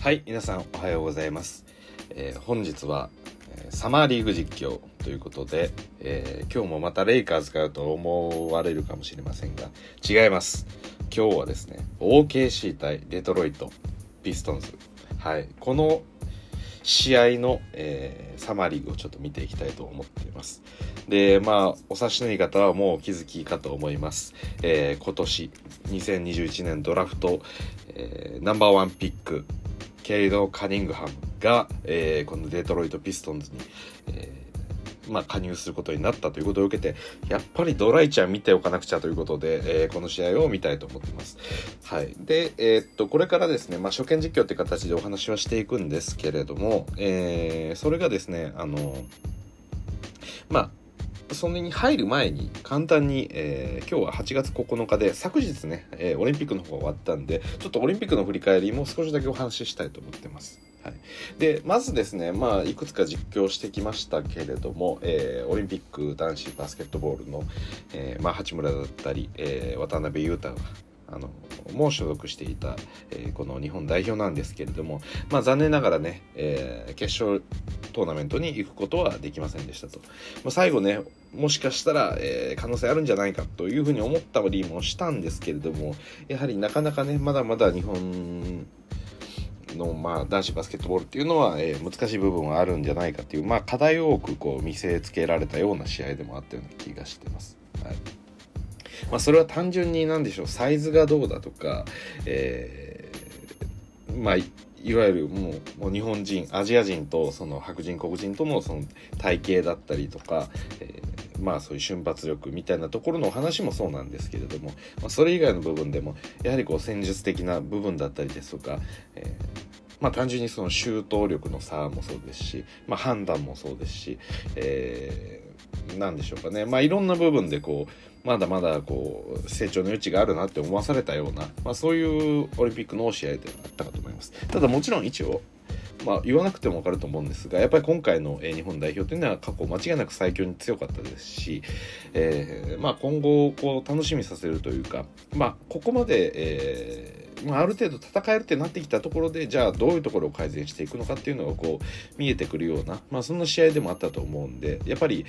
はい皆さんおはようございます、えー、本日は、えー、サマーリーグ実況ということで、えー、今日もまたレイカーズかと思われるかもしれませんが違います今日はですね OKC 対デトロイトピストンズはいこの試合の、えー、サマーリーグをちょっと見ていきたいと思っています。で、まあ、お察しのいい方はもうお気づきかと思います。えー、今年、2021年ドラフト、えー、ナンバーワンピック、ケイド・カニングハムが、えー、このデトロイト・ピストンズに、えー、まあ、加入することになったということを受けて、やっぱりドライちゃん見ておかなくちゃということで、えー、この試合を見たいと思ってます。はい。で、え、っと、これからですね、まあ、初見実況って形でお話はしていくんですけれども、え、それがですね、あの、まあ、それに入る前に簡単に、えー、今日は8月9日で昨日ね、えー、オリンピックの方が終わったんでちょっとオリンピックの振り返りも少しだけお話ししたいと思ってます。はい、でまずですね、まあ、いくつか実況してきましたけれども、えー、オリンピック男子バスケットボールの、えまあ、八村だったり、え、渡辺裕太あのもう所属していた、えー、この日本代表なんですけれども、まあ、残念ながらね、えー、決勝トーナメントに行くことはできませんでしたと、まあ、最後ねもしかしたら、えー、可能性あるんじゃないかというふうに思ったりもしたんですけれどもやはりなかなかねまだまだ日本の、まあ、男子バスケットボールっていうのは、えー、難しい部分はあるんじゃないかっていう、まあ、課題を多くこう見せつけられたような試合でもあったような気がしてます。はいまあ、それは単純に何でしょうサイズがどうだとか、えー、まあいわゆるもうもう日本人アジア人とその白人黒人とのその体型だったりとか、え、まあそういう瞬発力みたいなところのお話もそうなんですけれども、まあ、それ以外の部分でもやはりこう戦術的な部分だったりですとか、えーまあ、単純にその周到力の差もそうですし、まあ、判断もそうですし、えー、なんでしょうかね、まあ、いろんな部分でこうまだまだこう成長の余地があるなって思わされたような、まあ、そういうオリンピックの試合であったかと思います。ただもちろん一応まあ、言わなくても分かると思うんですがやっぱり今回の、日本代表というのは過去間違いなく最強に強かったですし、えーまあ、今後こう楽しみさせるというか、まあ、ここまで、えーまあ、ある程度戦えるってなってきたところでじゃあどういうところを改善していくのかっていうのがこう見えてくるような、まあ、そんな試合でもあったと思うんでやっぱり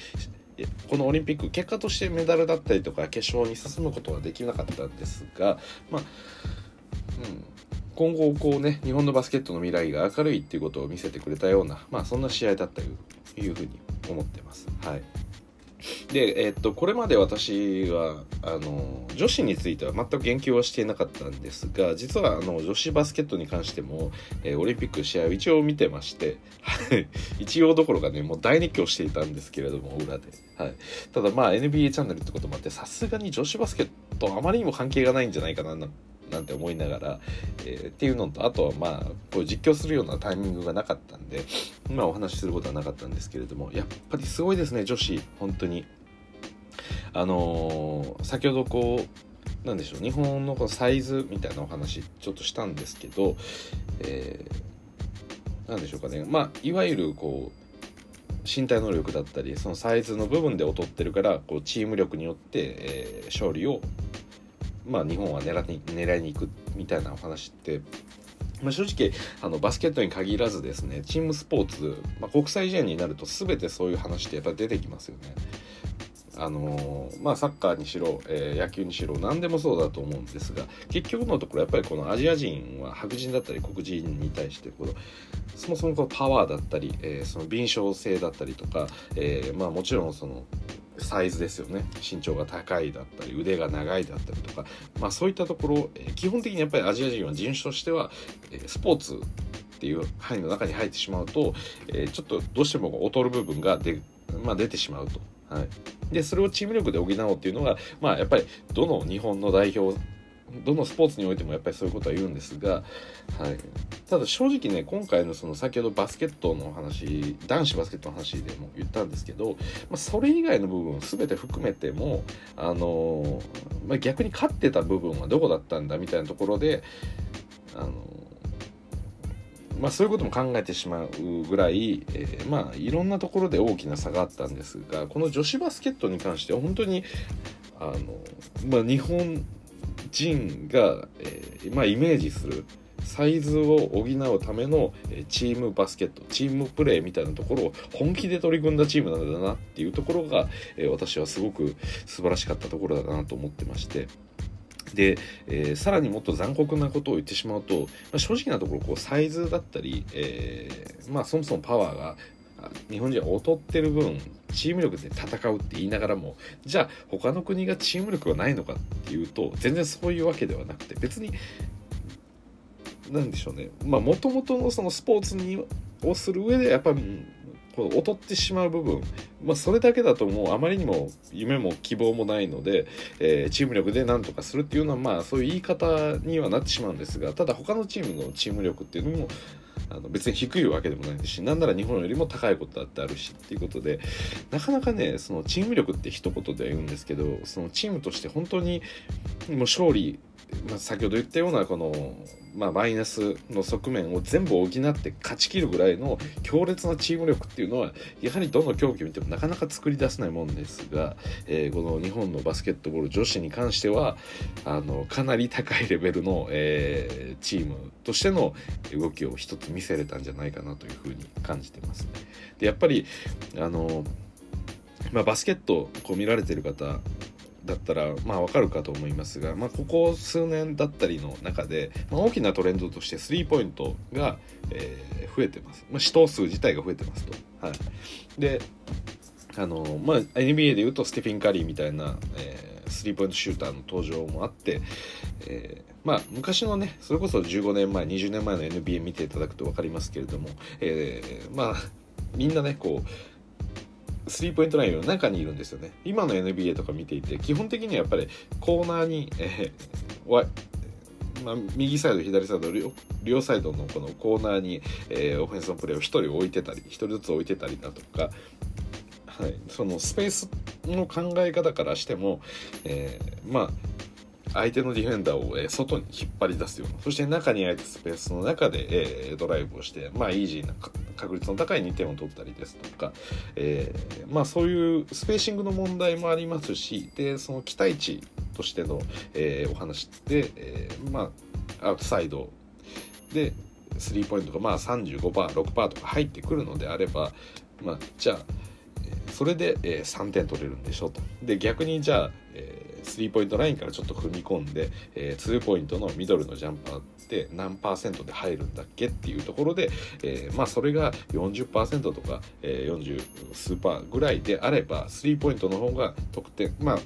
このオリンピック結果としてメダルだったりとか決勝に進むことはできなかったんですが、まあうん、今後こうね日本のバスケットの未来が明るいっていうことを見せてくれたような、まあ、そんな試合だったというふうに思ってます。はいで、え、っと、これまで私は、あの、女子については全く言及はしていなかったんですが、実は、あの、女子バスケットに関しても、えー、オリンピック試合を一応見てまして、一応どころかね、もう大熱狂していたんですけれども、裏で。はい。ただまあ、NBA チャンネルってこともあって、さすがに女子バスケットあまりにも関係がないんじゃないかな、なんて思いながら、えー、っていうのとあとはまあこう実況するようなタイミングがなかったんでまあお話しすることはなかったんですけれどもやっぱりすごいですね女子本当に。あのー、先ほどこうなんでしょう日本のこのサイズみたいなお話ちょっとしたんですけど、えー、でしょうかね。まあいわゆるこう身体能力だったりそのサイズの部分で劣ってるからこうチーム力によって、えー、勝利をまあ、日本は狙い狙いに行くみたいなお話って、まあ、正直あのバスケットに限らずですねチームスポーツ、まあ、国際試合になると全てそういう話ってやっぱり出てきますよね。あのー、まあ、サッカーにしろ、えー、野球にしろ何でもそうだと思うんですが結局のところやっぱりこのアジア人は白人だったり黒人に対してこのそもそもこのパワーだったり、えー、その敏捷性だったりとか、えまあ、もちろんそのサイズですよね。身長が高いだったり腕が長いだったりとか、まあ、そういったところ、え基本的にやっぱりアジア人は人種としては、えスポーツっていう範囲の中に入ってしまうと、えちょっとどうしても劣る部分が出,、まあ、出てしまうと。はい、でそれをチーム力で補おうっていうのが、まあ、やっぱりどの日本の代表どのスポーツにおいてもやっぱりそういうことは言うんですが、はい、ただ正直ね今回のその先ほどバスケットの話男子バスケットの話でも言ったんですけど、まあ、それ以外の部分全て含めてもあの、まあ、逆に勝ってた部分はどこだったんだみたいなところであのまあ、そういうことも考えてしまうぐらい、えー、まあいろんなところで大きな差があったんですがこの女子バスケットに関しては本当にあの、まあ、日本人が、えー、まあ、イメージする、サイズを補うためのチームバスケットチームプレーみたいなところを本気で取り組んだチームなんだなっていうところがえ私はすごく素晴らしかったところだなと思ってまして。で、えー、さらにもっと残酷なことを言ってしまうと、まあ、正直なところこうサイズだったり、えー、まあ、そもそもパワーが日本人は劣ってる分チーム力で戦うって言いながらもじゃあ他の国がチーム力がないのかっていうと全然そういうわけではなくて別に何でしょうね。まあもともとのそのスポーツにをする上でやっぱりこの劣ってしまう部分、まあ、それだけだともうあまりにも夢も希望もないので、えー、チーム力で何とかするっていうのはまあそういう言い方にはなってしまうんですがただ他のチームのチーム力っていうのもあの別に低いわけでもないですしなんなら日本よりも高いことだってあるしっていうことでなかなかねそのチーム力って一言では言うんですけどそのチームとして本当にもう勝利まあ、先ほど言ったようなこの、まあ、マイナスの側面を全部補って勝ち切るぐらいの強烈なチーム力っていうのはやはりどの競技を見てもなかなか作り出せないもんですが、えー、この日本のバスケットボール女子に関してはあのかなり高いレベルの、えー、チームとしての動きを一つ見せれたんじゃないかなというふうに感じてます、ね。でやっぱりあのまあ、バスケットこう見られてる方だったらまあわかるかと思いますが、まあ、ここ数年だったりの中で、まあ、大きなトレンドとしてスリーポイントが、えー、増えてます、まあ、指導数自体が増えてますと。はい、であの、まあ、NBA でいうとステフィン・カリーみたいな、えー、スリーポイントシューターの登場もあって、えー、まあ昔のねそれこそ15年前20年前の NBA 見ていただくと分かりますけれども、えー、まあみんなねこうスリーポイントラインの中にいるんですよね。今の NBA とか見ていて基本的にはやっぱりコーナーに、えーまあ、右サイド左サイド両サイドのこのコーナーに、えー、オフェンスのプレーを1人置いてたり1人ずつ置いてたりだとか、はい、そのスペースの考え方からしても、えー、まあ相手のディフェンダーを、え外に引っ張り出すようなそして中にあえてスペースの中で、えドライブをしてまあイージーな確率の高い2点を取ったりですとか、えー、まあそういうスペーシングの問題もありますしでその期待値としての、えー、お話で、えー、まあアウトサイドでスリーポイントがまあ 35%6% とか入ってくるのであればまあじゃあそれで、3点取れるんでしょうと。で逆にじゃあ、えスリーポイントラインからちょっと踏み込んで、えー、2ポイントのミドルのジャンパーって何パーセントで入るんだっけっていうところで、えー、まあそれが40%とか、えー、40数パーぐらいであればスリーポイントの方が得点まあ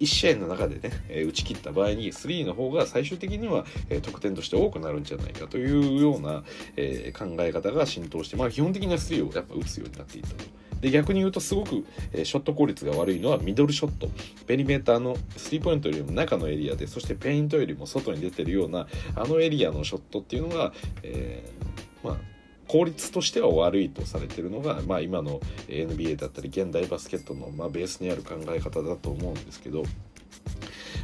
1試合の中でね、えー、打ち切った場合に3の方が最終的には、えー、得点として多くなるんじゃないかというような、えー、考え方が浸透して、まあ、基本的には3をやっぱ打つようになっていったと。で逆に言うとすごく、え、ショット効率が悪いのはミドルショット。ペリメーターのスリーポイントよりも中のエリアでそしてペイントよりも外に出てるようなあのエリアのショットっていうのが、えー、まあ効率としては悪いとされてるのが、まあ、今の NBA だったり現代バスケットの、まあ、ベースにある考え方だと思うんですけど、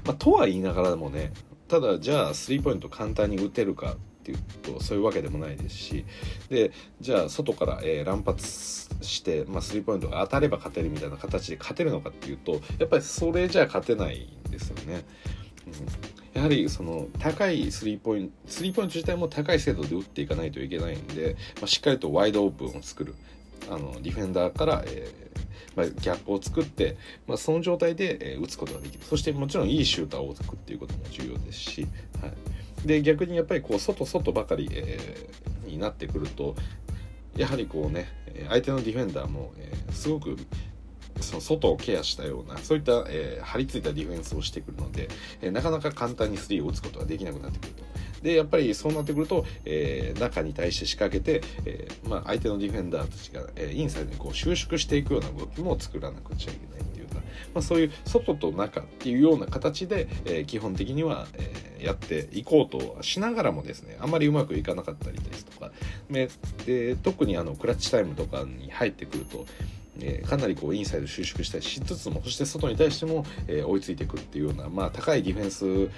まあ、とは言いながらもねただじゃあスリーポイント簡単に打てるかっていうとそういうわけでもないですしでじゃあ外から、えー、乱発して、まあ、スリーポイントが当たれば勝てるみたいな形で勝てるのかっていうとやっぱりそれじゃ勝てないんですよね。うん、やはりその高いスリーポイントスリーポイント自体も高い精度で打っていかないといけないんで、まあ、しっかりとワイドオープンを作る。あのディフェンダーから、えーまあ、ギャップを作って、まあ、その状態で、えー、打つことができる。そしてもちろんいいシューターを置くっていうことも重要ですし、はい、で逆にやっぱりこう外外ばかり、えー、になってくるとやはりこうね相手のディフェンダーも、えー、すごくその外をケアしたようなそういった、えー、張り付いたディフェンスをしてくるので、えー、なかなか簡単にスリーを打つことができなくなってくると。でやっぱりそうなってくると、えー、中に対して仕掛けて、えまあ、相手のディフェンダーたちが、え、インサイドにこう収縮していくような動きも作らなくちゃいけないか、まあ、そういう外と中っていうような形で、えー、基本的には、えーやっていこうとしながらもですねあんまりうまくいかなかったりですとかで特にあのクラッチタイムとかに入ってくるとえー、かなりこうインサイド収縮したりしつつもそして外に対しても、えー、追いついてくっていうような、まあ、高いディフェンス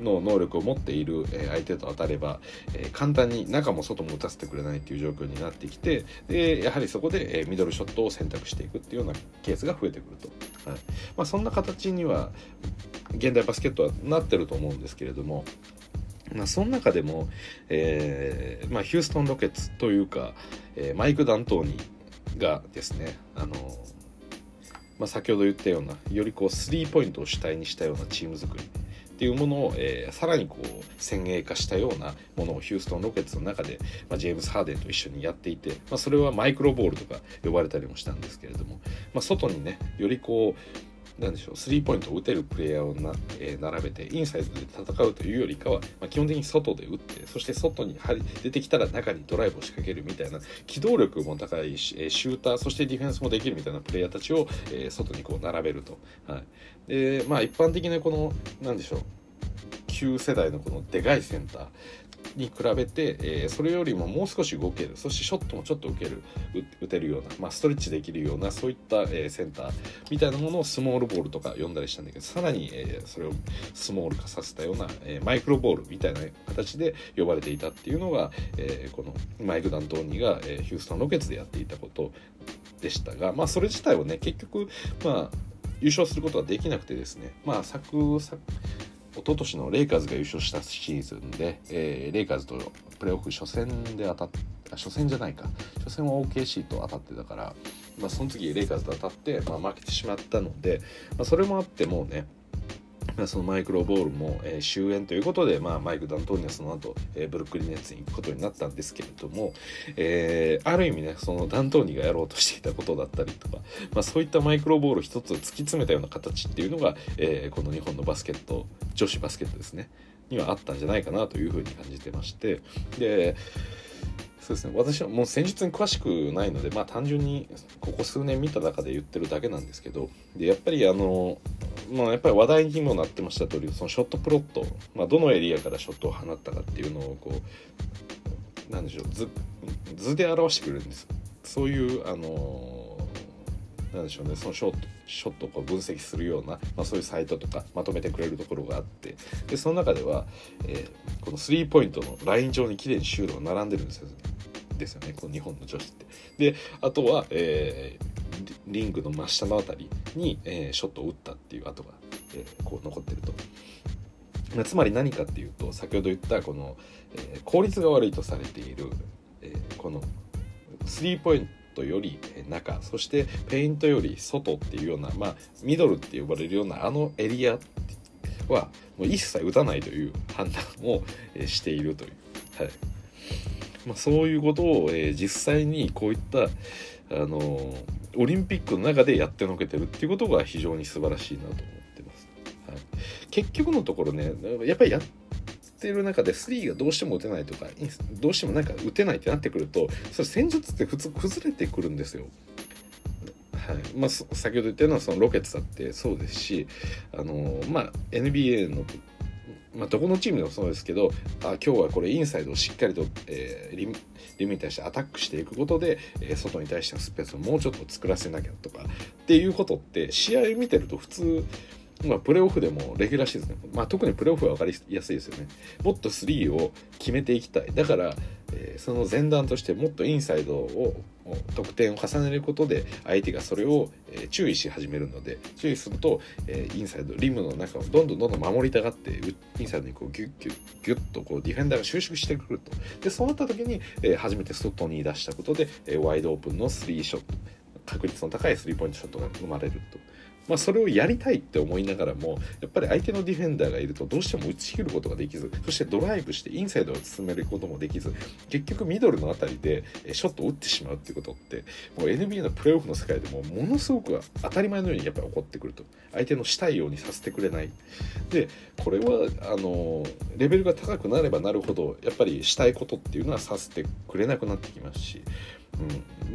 の能力を持っている、相手と当たれば、え簡単に中も外も打たせてくれないっていう状況になってきてでやはりそこで、ミドルショットを選択していくっていうようなケースが増えてくると、はい。まあ、そんな形には現代バスケットはなってると思うんですけれどもまあ、その中でも、えーまあ、ヒューストン・ロケッツというか、えー、マイク・ダントーニがですね、あのまあ、先ほど言ったようなよりこうスリーポイントを主体にしたようなチーム作り。っていうものを、えー、さらにこう先鋭化したようなものをヒューストン・ロケッツの中で、まあ、ジェームズ・ハーデンと一緒にやっていて、まあ、それはマイクロボールとか呼ばれたりもしたんですけれども、まあ、外にねよりこうなんでしょうスリーポイントを打てるプレイヤーをな、えー、並べてインサイドで戦うというよりかは、まあ、基本的に外で打ってそして外に出てきたら中にドライブを仕掛けるみたいな機動力も高いし、えー、シューターそしてディフェンスもできるみたいなプレイヤーたちを、えー、外にこう並べると。はい、でまあ一般的なこのなんでしょう旧世代のこのでかいセンターに比べて、えー、それよりももう少し動ける。そしてショットもちょっと受ける。打てるような、まあ、ストレッチできるようなそういった、えー、センターみたいなものをスモールボールとか呼んだりしたんだけどさらに、えー、それをスモール化させたような、えマイクロボールみたいな形で呼ばれていたっていうのが、えこのマイク・ダントーニが、えヒューストン・ロケツでやっていたことでしたが、まあ、それ自体はね結局、まあ、優勝することはできなくてですね、まあ、昨昨一昨年のレイカーズが優勝したシーズンで、えー、レイカーズとプレーオフ初戦で当たっ初戦じゃないか。初戦は OKC と当たってたから、まあ、その次レイカーズと当たって、まあ、負けてしまったので、まあ、それもあってもうねまあ、そのマイクロボールも、えー、終焉ということで、まあ、マイク・ダントーニはその後、えー、ブルックリン・ネッツに行くことになったんですけれども、えー、ある意味ねそのダントーニがやろうとしていたことだったりとか、まあ、そういったマイクロボール一つ突き詰めたような形っていうのが、えー、この日本のバスケット女子バスケットですねにはあったんじゃないかなというふうに感じてましてでそうですね。私はもう戦術に詳しくないのでまあ単純にここ数年見た中で言ってるだけなんですけどでやっぱりあのまあやっぱり話題にもなってました通りそのショットプロット、まあ、どのエリアからショットを放ったかっていうのをこうなんでしょう図図で表してくれるんです。そういうあのなんでしょうねそのショットショットをこう分析するような、まあ、そういうサイトとかまとめてくれるところがあってでその中では、えー、このスリーポイントのライン上に綺麗にシュートが並んでるんですよですよねこの日本の女子って。であとは、えー、リングの真下の辺りに、えー、ショットを打ったっていう跡が、えー、こう残ってると。つまり何かっていうと先ほど言ったこの、えー、効率が悪いとされている、えー、このスリーポイントトより中そしてペイントより外っていうような、まあ、ミドルって呼ばれるようなあのエリアはもう一切打たないという判断をしているという。はいまあ、そういうことを、え、実際にこういった、あの、オリンピックの中でやってのけてるっていうことが非常に素晴らしいなと思ってます。はい、結局のところねやっぱりやっってる中で3がどうしても打てないとかどうしてもなんか打てないってなってくるとそれ戦術って普通崩れてくるんですよ。はいまあ、先ほど言ったようなそのロケッツだってそうですしあの、まあ、NBA のまあ、どこのチームでもそうですけどあ今日はこれインサイドをしっかりと、えー、リムリムに対してアタックしていくことで、えー、外に対してのスペースをもうちょっと作らせなきゃとかっていうことって試合見てると普通まあ、プレーオフでもレギュラーシーズン、まあ、特にプレーオフは分かりやすいですよね。もっと3を決めていきたい。だから、えー、その前段としてもっとインサイドを得点を重ねることで相手がそれを、えー、注意し始めるので注意すると、えー、インサイドリムの中をどんどんどんどん守りたがってインサイドにこうギュッギュッギュッとこうディフェンダーが収縮してくるとでそうなった時に、えー、初めて外に出したことで、えー、ワイドオープンのスリーショット確率の高いスリーポイントショットが生まれると。まあ、それをやりたいって思いながらもやっぱり相手のディフェンダーがいるとどうしても打ち切ることができずそしてドライブしてインサイドを進めることもできず結局ミドルの辺りでショットを打ってしまうっていうことってもう NBA のプレーオフの世界でもものすごく当たり前のようにやっぱり起こってくると。相手のしたいようにさせてくれない。でこれはあのレベルが高くなればなるほどやっぱりしたいことっていうのはさせてくれなくなってきますし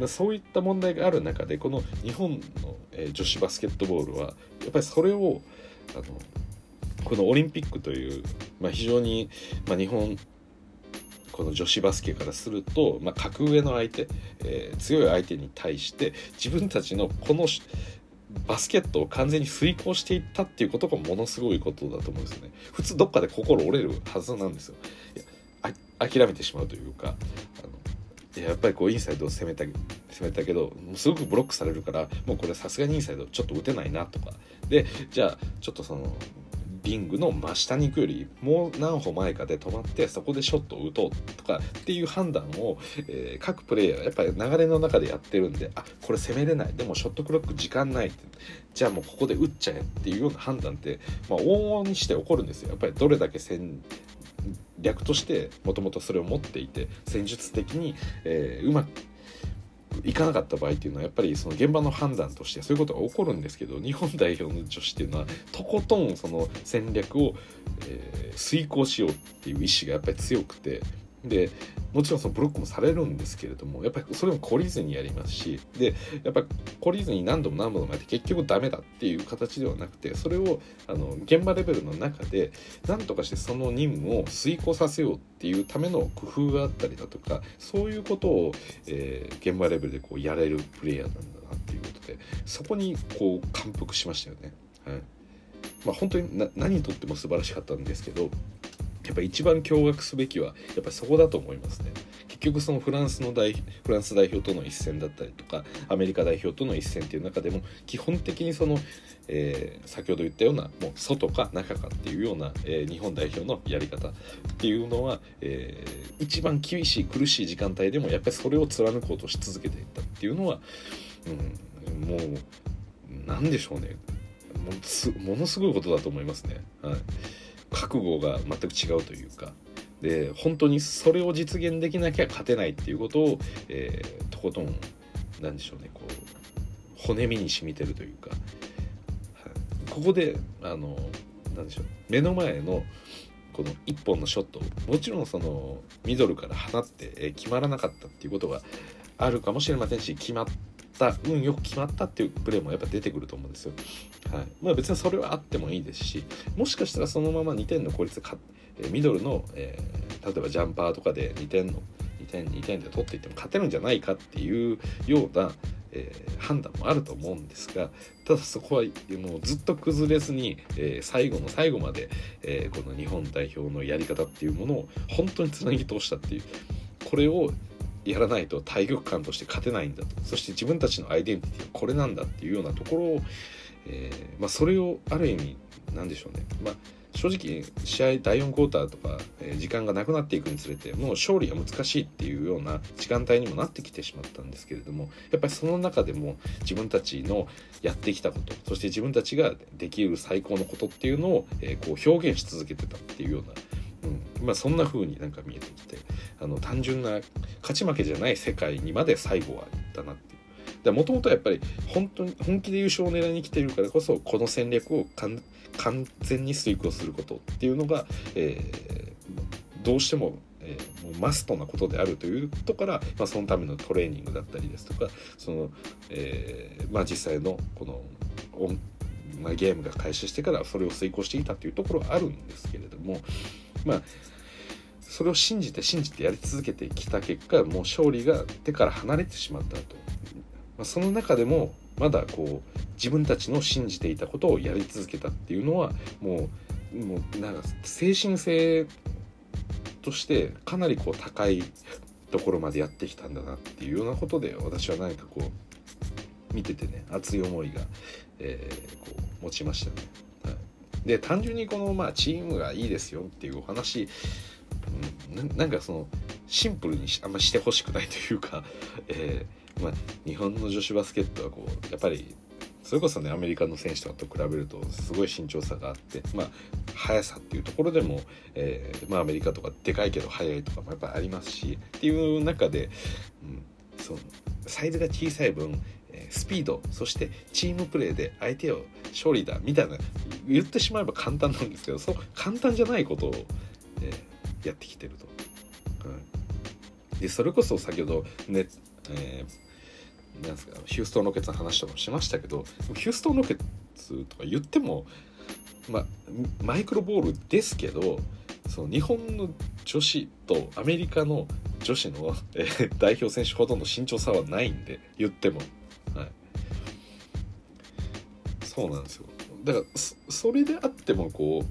うん、そういった問題がある中でこの日本の、え、女子バスケットボールはやっぱりそれをあのこのオリンピックという、まあ、非常に、まあ、日本この女子バスケからすると、まあ、格上の相手、えー、強い相手に対して自分たちのこのバスケットを完全に遂行していったっていうことがものすごいことだと思うんですよね。普通どっかで心折れるはずなんですよ。諦めてしまうというかやっぱりこうインサイドを攻めた攻めたけどすごくブロックされるからもうこれさすがにインサイドちょっと打てないなとか。でじゃあちょっとそのリングの真下に行くよりもう何歩前かで止まってそこでショットを打とうとかっていう判断を、えー、各プレイヤーやっぱり流れの中でやってるんであこれ攻めれない。でもショットクロック時間ないって。じゃあもうここで打っちゃえっていうような判断って、まあ、往々にして起こるんですよ。やっぱりどれだけ戦略としてもともとそれを持っていて戦術的に、えー、うまくいかなかった場合っていうのはやっぱりその現場の判断としてそういうことが起こるんですけど日本代表の女子っていうのはとことんその戦略を、えー、遂行しようっていう意思がやっぱり強くてでもちろんそのブロックもされるんですけれどもやっぱりそれも懲りずにやりますしでやっぱり懲りずに何度も何度もやって結局ダメだっていう形ではなくてそれをあの現場レベルの中で何とかしてその任務を遂行させようっていうための工夫があったりだとかそういうことを、えー、現場レベルでこうやれるプレイヤーなんだなっていうことでそこにこう感服しましたよね。はいまあ、本当に何にとっても素晴らしかったんですけどっぱ一番驚愕すべきはやっぱそこだと思いますね。結局そのフランスの代フランス代表との一戦だったりとかアメリカ代表との一戦っていう中でも基本的にその、えー、先ほど言ったようなもう外か中かっていうような、えー、日本代表のやり方っていうのは、えー、一番厳しい苦しい時間帯でもやっぱりそれを貫こうとし続けていったっていうのは、うん、もう何でしょうねものすごいことだと思いますね。はい覚悟が全く違うというかで本当にそれを実現できなきゃ勝てないっていうことを、えー、とことん何でしょうねこう骨身に染みてるというか、はい、ここであの何でしょう目の前のこの1本のショットもちろんそのミドルから放って、え、決まらなかったっていうことがあるかもしれませんし決まった運よく決まったっていうプレーもやっぱ出てくると思うんですよ。はいまあ、別にそれはあってもいいですしもしかしたらそのまま2点の効率かえミドルの、えー、例えばジャンパーとかで2点の2点2点で取っていっても勝てるんじゃないかっていうような、えー、判断もあると思うんですがただそこはもうずっと崩れずに、えー、最後の最後まで、えこの日本代表のやり方っていうものを本当につなぎ通したっていうこれをやらないと体育館として勝てないんだと。そして自分たちのアイデンティティはこれなんだっていうようなところを、えー、まあ、それをある意味なんでしょうね、まあ、正直試合第4クォーターとか、え、時間がなくなっていくにつれてもう勝利が難しいっていうような時間帯にもなってきてしまったんですけれどもやっぱりその中でも自分たちのやってきたことそして自分たちができる最高のことっていうのを、え、こう表現し続けてたっていうようなうんまあ、そんな風になんか見えてきてあの単純な勝ち負けじゃない世界にまで最後は行ったなっていう。もともとやっぱり本当に本気で優勝を狙いに来てるからこそこの戦略を完全に遂行することっていうのが、えー、どうしてもえー、もうマストなことであるということから、まあ、そのためのトレーニングだったりですとかその、えーまあ、実際のこのまあ、ゲームが開始してからそれを遂行していたというところはあるんですけれどもまあそれを信じて信じてやり続けてきた結果もう勝利が手から離れてしまったと、まあ、その中でもまだこう自分たちの信じていたことをやり続けたっていうのはもうもうなんか精神性としてかなりこう高いところまでやってきたんだなっていうようなことで私は何かこう見ててね熱い思いが、えー、こう持ちましたね。で単純にこの、まあ、チームがいいですよっていうお話、なんかそのシンプルにあんましてほしくないというか、えー、まあ、日本の女子バスケットはこうやっぱりそれこそねアメリカの選手とかと比べるとすごい身長差があってまあ速さっていうところでも、えー、まあ、アメリカとかでかいけど速いとかもやっぱありますしっていう中で、うん、そのサイズが小さい分スピードそしてチームプレーで相手を勝利だみたいな言ってしまえば簡単なんですけどそう簡単じゃないことを、えー、やってきてると。でそれこそ先ほどね、えー、なんですかヒューストン・ロケッツの話とかもしましたけどヒューストン・ロケッツとか言っても、ま、マイクロボールですけどその日本の女子とアメリカの女子の、えー、代表選手ほとんど身長差はないんで言ってもそうなんですよ。だからそれであってもこ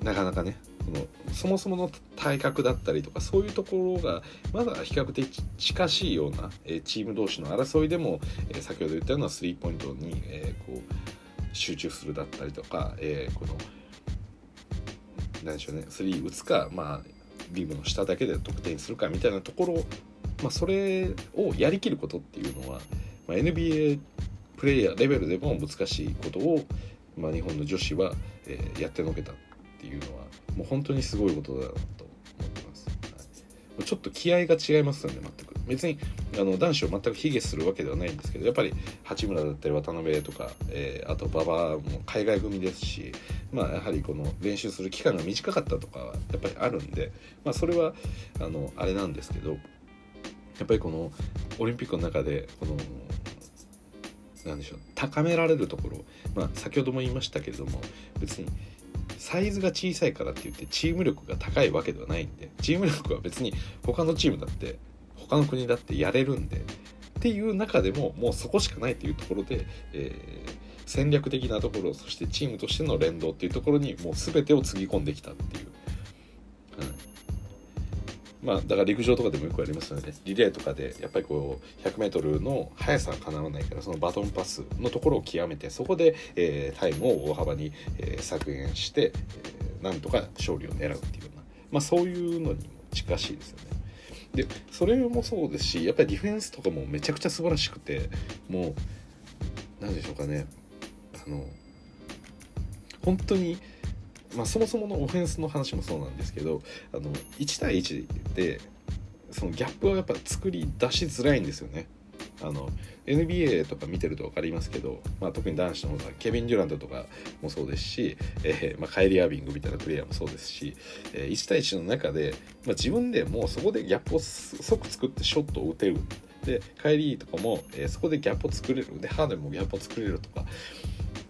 うなかなかねこのそもそもの体格だったりとかそういうところがまだ比較的近しいような、えチーム同士の争いでも、え先ほど言ったようなスリーポイントに、えこう集中するだったりとか、え、この何でしょうねスリー打つか、まあ、リムの下だけで得点するかみたいなところ、まあ、それをやりきることっていうのは、まあ、NBA プレイヤーレベルでも難しいことを、まあ、日本の女子は、えー、やってのけたっていうのはもう本当にすごいことだなと思ってます、はい、ちょっと気合が違いますよね全く別にあの男子を全く卑下するわけではないんですけどやっぱり八村だったり渡辺とか、えー、あと馬場も海外組ですしまあやはりこの練習する期間が短かったとかはやっぱりあるんで、まあ、それはあのあれなんですけどやっぱりこのオリンピックの中でこのなんでしょう高められるところ、まあ、先ほども言いましたけれども別にサイズが小さいからって言ってチーム力が高いわけではないんでチーム力は別に他のチームだって他の国だってやれるんでっていう中でももうそこしかないっていうところで、えー、戦略的なところそしてチームとしての連動っていうところにもう全てをつぎ込んできたっていう、うん、まあだから陸上とかでもよくありますよね。リレーとかでやっぱりこう 100m の速さはかなわないからそのバトンパスのところを極めてそこで、えー、タイムを大幅に、えー、削減して、えー、なんとか勝利を狙うっていうような、まあ、そういうのにも近しいですよね。でそれもそうですしやっぱりディフェンスとかもめちゃくちゃ素晴らしくてもう何でしょうかね。あの本当にまあ、そもそものオフェンスの話もそうなんですけどあの1対1でそのギャップをやっぱ作り出しづらいんですよね。あの NBA とか見てると分かりますけど、まあ、特に男子の方がケビン・デュラントとかもそうですし、えーまあ、カイリー・アービングみたいなプレイヤーもそうですし、えー、1対1の中で、まあ、自分でもうそこでギャップを即作ってショットを打てるでカイリーとかも、えー、そこでギャップを作れるでハーデンもギャップを作れるとか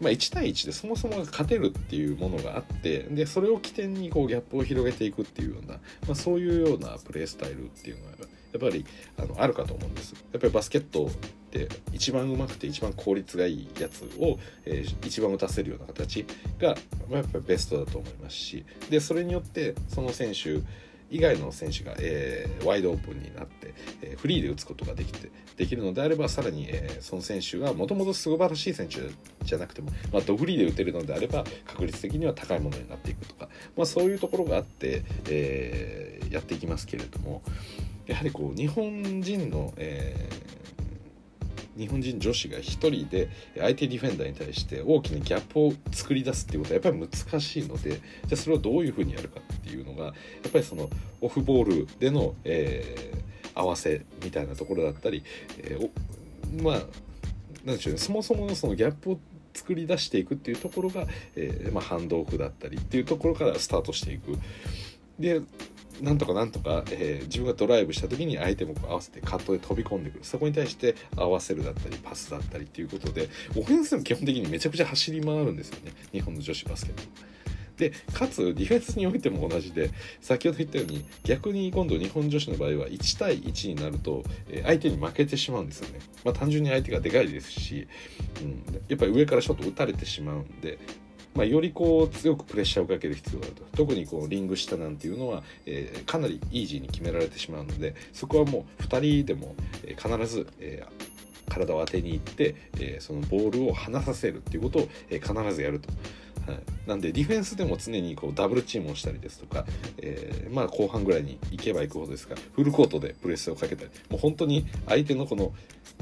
まあ、1対1でそもそも勝てるっていうものがあってでそれを起点にこうギャップを広げていくっていうような、まあ、そういうようなプレースタイルっていうのはやっぱりあのあるかと思うんです。やっぱりバスケットっ一番うまくて一番効率がいいやつを、えー、一番打たせるような形が、まあ、やっぱりベストだと思いますしでそれによってその選手以外の選手が、えー、ワイドオープンになって、えー、フリーで打つことができてできるのであればさらに、えー、その選手がもともと素晴らしい選手じゃなくても、まあ、ドフリーで打てるのであれば確率的には高いものになっていくとか、まあ、そういうところがあって、えー、やっていきますけれどもやはりこう日本人の、えー日本人女子が1人で相手ディフェンダーに対して大きなギャップを作り出すっていうことはやっぱり難しいのでじゃあそれをどういうふうにやるかっていうのがやっぱりそのオフボールでの、えー、合わせみたいなところだったり、えー、まあなんでしょうねそもそものそのギャップを作り出していくっていうところが、えーまあ、ハンドオフだったりっていうところからスタートしていく。でなんとかなんとか、えー、自分がドライブした時に相手も合わせてカットで飛び込んでくる。そこに対して合わせるだったりパスだったりっていうことでオフェンスでも基本的にめちゃくちゃ走り回るんですよね。日本の女子バスケット。でかつディフェンスにおいても同じで先ほど言ったように逆に今度日本女子の場合は1対1になると、え、相手に負けてしまうんですよね、まあ、単純に相手がでかいですし、うん、やっぱり上からショット打たれてしまうんでまあ、よりこう強くプレッシャーをかける必要があると。特にこうリング下なんていうのは、えー、かなりイージーに決められてしまうのでそこはもう2人でも、えー、必ず、えー、体を当てにいって、え、そのボールを離させるっていうことを、え、必ずやると。はい、なんでディフェンスでも常にこうダブルチームをしたりですとか、えー、まあ後半ぐらいに行けば行くほどですがフルコートでプレスをかけたり。もう本当に相手のこの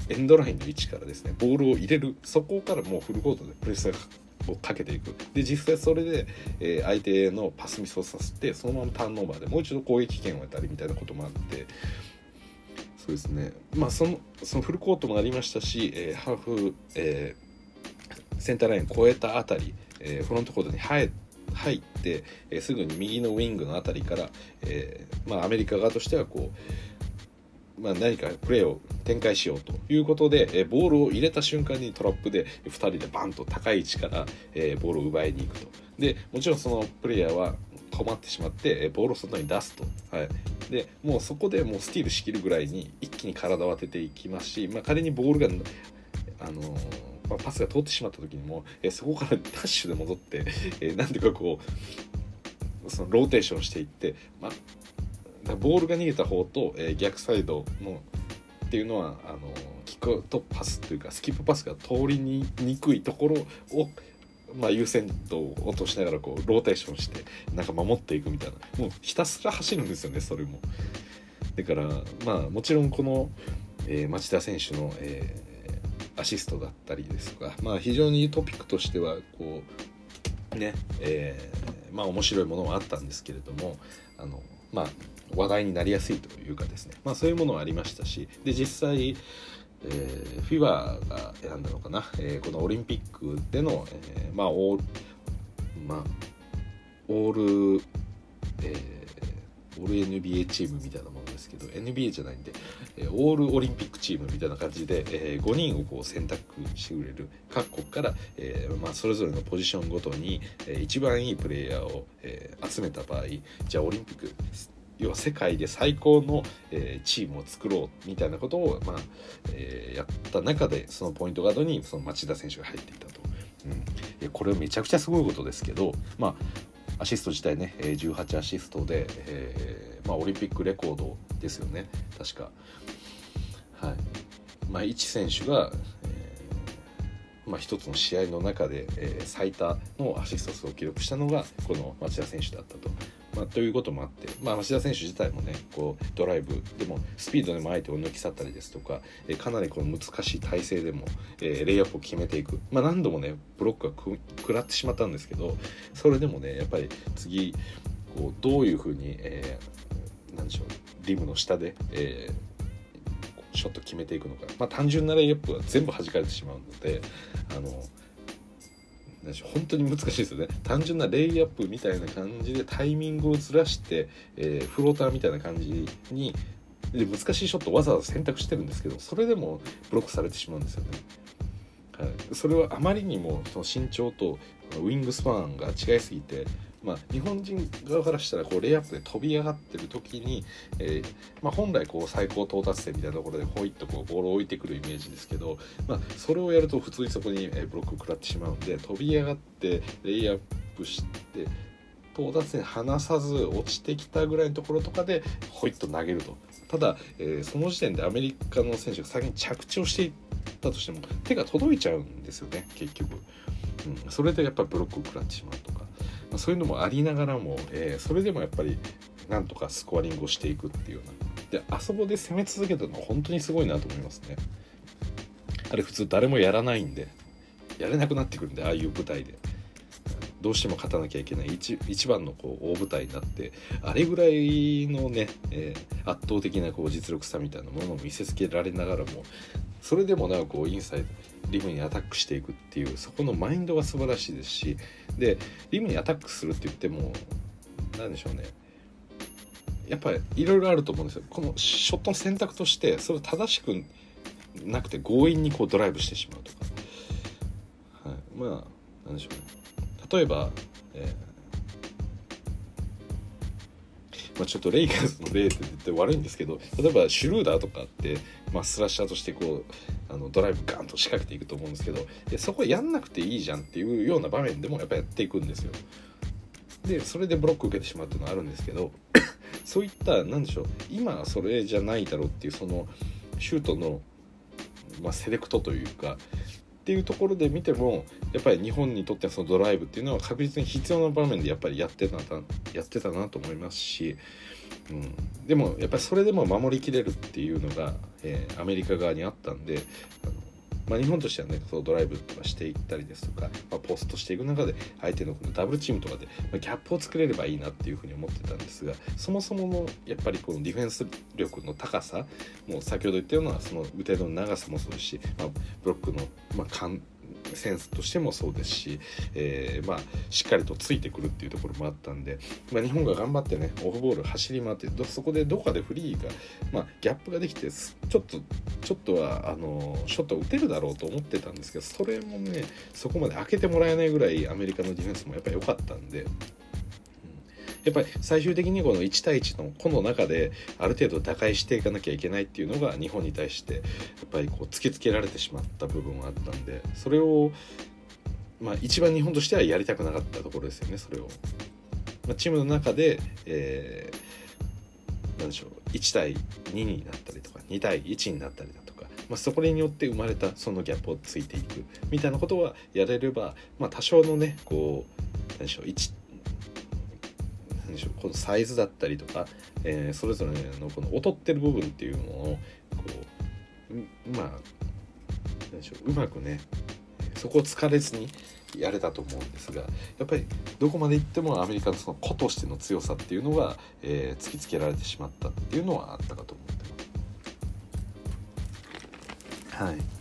エンドラインの位置からですねボールを入れるそこからもうフルコートでプレスがをかけていく。で実際それで、えー、相手のパスミスをさせてそのままターンオーバーでもう一度攻撃権を得たりみたいなこともあって。そうですね。まあそのそのフルコートもありましたし、えー、ハーフ、えー、センターライン越えたあたり、えー、フロントコートに入入って、えー、すぐに右のウィングのあたりから、えーまあ、アメリカ側としてはこうまあ、何かプレーを展開しようということで、えボールを入れた瞬間にトラップで2人でバンと高い位置から、えボールを奪いに行くと。でもちろんそのプレイヤーは困ってしまってえボールを外に出すと、はい、でもうそこでもうスティールしきるぐらいに一気に体を当てていきますし、まあ、仮にボールがあのまあ、パスが通ってしまった時にも、えそこから ダッシュで戻って、えー、なんていうかこうそのローテーションしていって、まあ、ボールが逃げた方と、えー、逆サイドのっていうのはあのキックとパスというかスキップパスが通りににくいところをまあ、優先度を落としながらこうローテーションしてなんか守っていくみたいな。もうひたすら走るんですよねそれも。だからまあもちろんこの、えー、町田選手の、えー、アシストだったりですとかまあ非常にトピックとしてはこうねえー、まあ面白いものはあったんですけれどもあのまあ話題になりやすいというかですね。まあそういうものはありましたしで実際えー、フィバーが選んだのかな、えー、このオリンピックでの、えー、まあオール、まあ、オール、えー、オール NBA チームみたいなものですけど NBA じゃないんで、えー、オールオリンピックチームみたいな感じで、えー、5人をこう選択してくれる各国から、えーまあ、それぞれのポジションごとに、えー、一番いいプレイヤーを、えー、集めた場合じゃあオリンピック要は世界で最高の、えー、チームを作ろうみたいなことを、まあえー、やった中でそのポイントガードにその町田選手が入っていたと、うん、これめちゃくちゃすごいことですけど、まあ、アシスト自体ね18アシストで、えーまあ、オリンピックレコードですよね確か。はいまあ、1選手が、えーまあ、1つの試合の中で、えー、最多のアシスト数を記録したのがこの町田選手だったと。まあ、ということもあって、まあ、芦田選手自体もねこうドライブでもスピードでも相手を抜き去ったりですとか、えかなりこの難しい体勢でも、え、レイアップを決めていく、まあ、何度もねブロックが食らってしまったんですけどそれでもねやっぱり次こうどういうふうに、えー、なんでしょうリムの下で、えー、ショット決めていくのか、まあ、単純なレイアップは全部弾かれてしまうのであの本当に難しいですよね単純なレイアップみたいな感じでタイミングをずらして、えー、フローターみたいな感じにで難しいショットわざわざ選択してるんですけどそれでもブロックされてしまうんですよね。はい、それはあまりにもその身長とウィングスパンが違いすぎてまあ、日本人側からしたらこうレイアップで飛び上がってる時に、えー、まあ、本来こう最高到達点みたいなところでホイッとこうボールを置いてくるイメージですけど、まあ、それをやると普通にそこにブロックを食らってしまうんで飛び上がってレイアップして到達点離さず落ちてきたぐらいのところとかでホイッと投げると。ただ、えー、その時点でアメリカの選手が先に着地をしていったとしても手が届いちゃうんですよね結局、うん、それでやっぱりブロックを食らってしまうと、そういうのもありながらも、えー、それでもやっぱりなんとかスコアリングをしていくっていうような。であそこで攻め続けたのは本当にすごいなと思いますね。あれ普通誰もやらないんでやれなくなってくるんでああいう舞台で。どうしても勝たなきゃいけない一一番のこう大舞台になってあれぐらいのね、えー、圧倒的なこう実力差みたいなものを見せつけられながらもそれでもなおこうインサイドリムにアタックしていくっていうそこのマインドが素晴らしいですしでリムにアタックするって言っても何でしょうね。やっぱりいろいろあると思うんですよ。このショットの選択としてそれを正しくなくて強引にこうドライブしてしまうとか、はい、まあ何でしょうね。例えば、えーまあ、ちょっとレイカーズの例って言って悪いんですけど例えばシュルーダーとかって、まあ、スラッシャーとしてこうあのドライブガンと仕掛けていくと思うんですけどでそこやんなくていいじゃんっていうような場面でもやっぱやっていくんですよ。でそれでブロック受けてしまうっていうのはあるんですけど そういった何でしょう今それじゃないだろうっていうそのシュートの、まあ、セレクトというかっていうところで見てもやっぱり日本にとってはそのドライブっていうのは確実に必要な場面でやっぱりやってたやってたなと思いますしうん、でもやっぱりそれでも守りきれるっていうのが、えー、アメリカ側にあったんであの、まあ、日本としてはねそのドライブとかしていったりですとか、まあ、ポストしていく中で相手のこのダブルチームとかで、ま、ギャップを作れればいいなっていうふうに思ってたんですがそもそものやっぱりこのディフェンス力の高さもう先ほど言ったようなその腕の長さもそうですし、まあ、ブロックの、まあ、センスとしてもそうですし、えー、まあ、しっかりとついてくるっていうところもあったんで、まあ、日本が頑張ってねオフボール走り回ってそこでどこかでフリーが、まあ、ギャップができてちょっとちょっとはあのショット打てるだろうと思ってたんですけどそれもねそこまで開けてもらえないぐらいアメリカのディフェンスもやっぱり良かったんで。やっぱり最終的にこの1対1の個の中である程度打開していかなきゃいけないっていうのが日本に対してやっぱりこう突きつけられてしまった部分があったんでそれをまあ一番日本としてはやりたくなかったところですよねそれを。まあ、チームの中で、えー、なんでしょう1対2になったりとか2対1になったりだとか、まあ、そこによって生まれたそのギャップをついていくみたいなことはやれれば、まあ、多少のねこう何でしょう1でしょうこのサイズだったりとか、えー、それぞれのこの劣ってる部分っていうのをこうまあでしょううまくねそこを疲れずにやれたと思うんですがやっぱりどこまでいってもアメリカのその個としての強さっていうのが、えー、突きつけられてしまったっていうのはあったかと思ってます。はい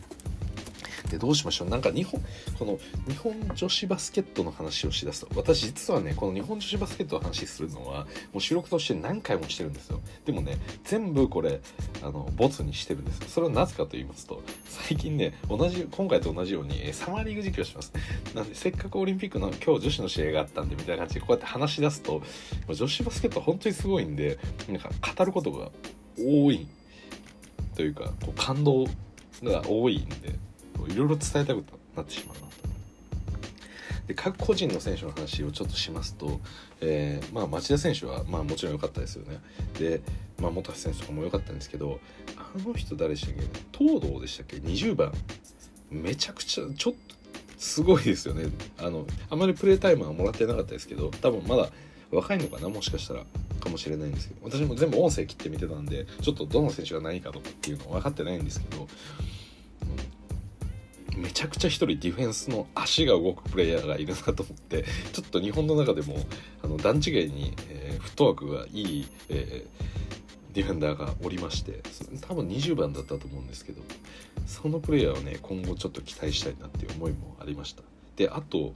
でどうしましょう。なんか日本この日本女子バスケットの話をしだすと私実はねこの日本女子バスケットの話するのはもう収録として何回もしてるんですよ。でもね全部これあのボツにしてるんです。それはなぜかと言いますと最近ね同じ今回と同じようにサマーリーグ実況します。なんでせっかくオリンピックの今日女子の試合があったんでみたいな感じでこうやって話し出すと女子バスケット本当にすごいんでなんか語ることが多いというかこう感動が多いんで。いろいろ伝えたくなってしまうなと。で各個人の選手の話をちょっとしますと、えー、まあ、町田選手は、まあ、もちろん良かったですよね。で、まあ、本橋選手とかも良かったんですけどあの人誰でしたっけ？東堂でしたっけ？20番。めちゃくちゃちょっとすごいですよね。あのあまりプレータイムはもらってなかったですけど多分まだ若いのかな？もしかしたら。かもしれないんですけど。私も全部音声切って見てたんでちょっとどの選手が何かとかっていうの分かってないんですけどめちゃくちゃ一人ディフェンスの足が動くプレイヤーがいるなと思ってちょっと日本の中でもあの段違いに、えー、フットワークがいい、えー、ディフェンダーがおりまして多分20番だったと思うんですけどそのプレイヤーをね今後ちょっと期待したいなっていう思いもありました。であと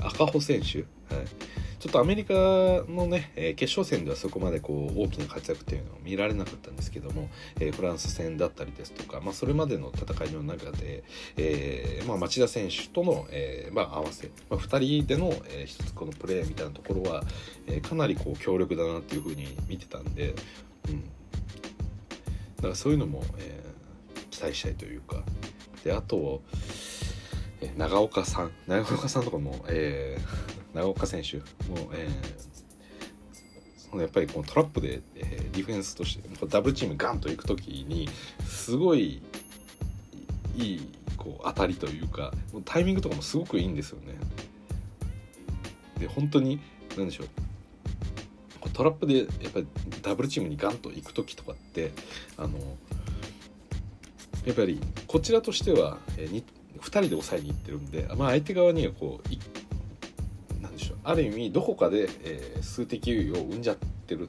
赤穂選手、はい、ちょっとアメリカのね、え決勝戦ではそこまでこう大きな活躍っていうのを見られなかったんですけども、えフランス戦だったりですとか、まあ、それまでの戦いの中で、えー、まあ、町田選手との、えー、まあ、合わせ、まあ、2人での、えー、一つこのプレーみたいなところは、えかなりこう強力だなっていうふうに見てたんで、うん、だからそういうのも、え期待したいというか。であと長岡さん。長岡さんとかも、えー、長岡選手も、えー、そのやっぱりこのトラップで、えー、ディフェンスとしてダブルチームガンと行く時にすごいいいこう当たりというかタイミングとかもすごくいいんですよね。で本当に何でしょうトラップでやっぱりダブルチームにガンと行く時とかってあのやっぱりこちらとしては、えー、2人で抑えにいってるんで、まあ、相手側にはこうしょ。ある意味どこかで、えー、数的優位を生んじゃってる、うん、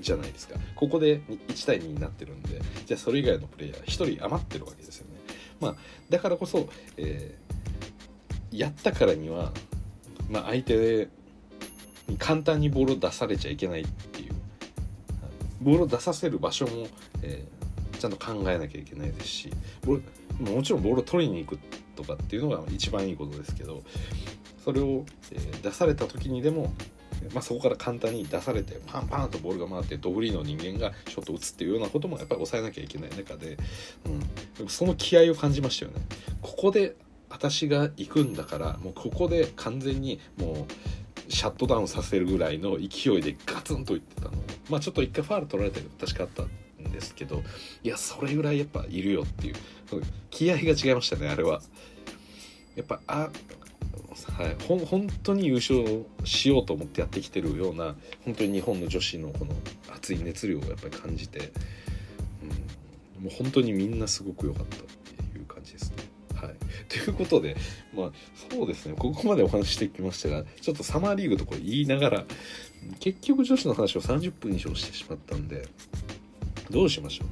じゃないですか。ここで1対2になってるんでじゃあそれ以外のプレイヤー1人余ってるわけですよね。まあ、だからこそ、えー、やったからには、まあ、相手に簡単にボールを出されちゃいけないっていう。ボールを出させる場所も、えー、ちゃんと考えなきゃいけないですしもちろんボールを取りに行くとかっていうのが一番いいことですけどそれを、え出された時にでも、まあ、そこから簡単に出されてパンパンとボールが回ってドフリーの人間がショット打つっていうようなこともやっぱり抑えなきゃいけない中で、うん、その気合を感じましたよね。ここで私が行くんだからもうここで完全にもうシャットダウンさせるぐらいの勢いでガツンといってたの。まあちょっと一回ファール取られたけど確かあったんですけどいやそれぐらいやっぱいるよっていう。気合が違いましたねあれは。やっぱあはい、ほ本当に優勝しようと思ってやってきてるような本当に日本の女子のこの熱い熱量をやっぱり感じて、うん、もう本当にみんなすごく良かったっていう感じですね。はい、ということでまあそうですね。ここまでお話してきましたがちょっとサマーリーグとこ言いながら結局女子の話を30分以上してしまったんでどうしましょう。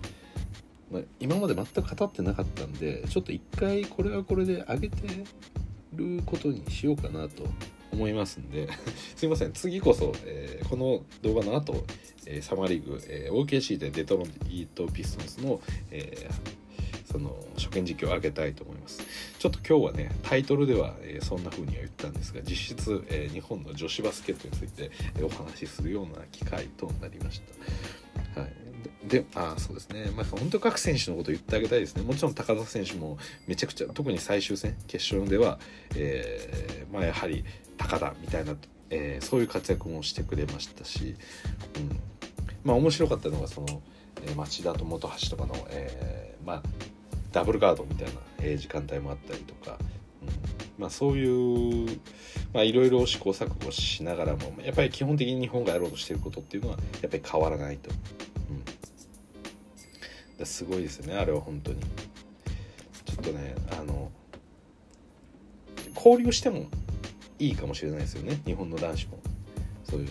ま、今まで全く語ってなかったんでちょっと一回これはこれで上げてることにしようかなと思いますんで すいません。次こそ、えー、この動画の後、えー、サマーリーグ、えー、OKC でデトロイートピストンズの、えその初見実況を上げたいと思います。ちょっと今日はねタイトルでは、えそんな風には言ったんですが実質、え日本の女子バスケットについて、えお話しするような機会となりました。はい。で、あそうですね。まあ、本当各選手のこと言ってあげたいですね。もちろん高田選手もめちゃくちゃ、特に最終戦、決勝では、えー、まあ、やはり高田みたいな、えー、そういう活躍もしてくれましたし、うん、まあ、面白かったのが、その、町田と本橋とかの、えー、まあダブルガードみたいな、えー、時間帯もあったりとか、うんまあ、そういうまあいろいろ試行錯誤しながらもやっぱり基本的に日本がやろうとしていることっていうのはやっぱり変わらないと、うん、すごいですねあれは本当に。ちょっとねあの交流してもいいかもしれないですよね日本の男子も。そういう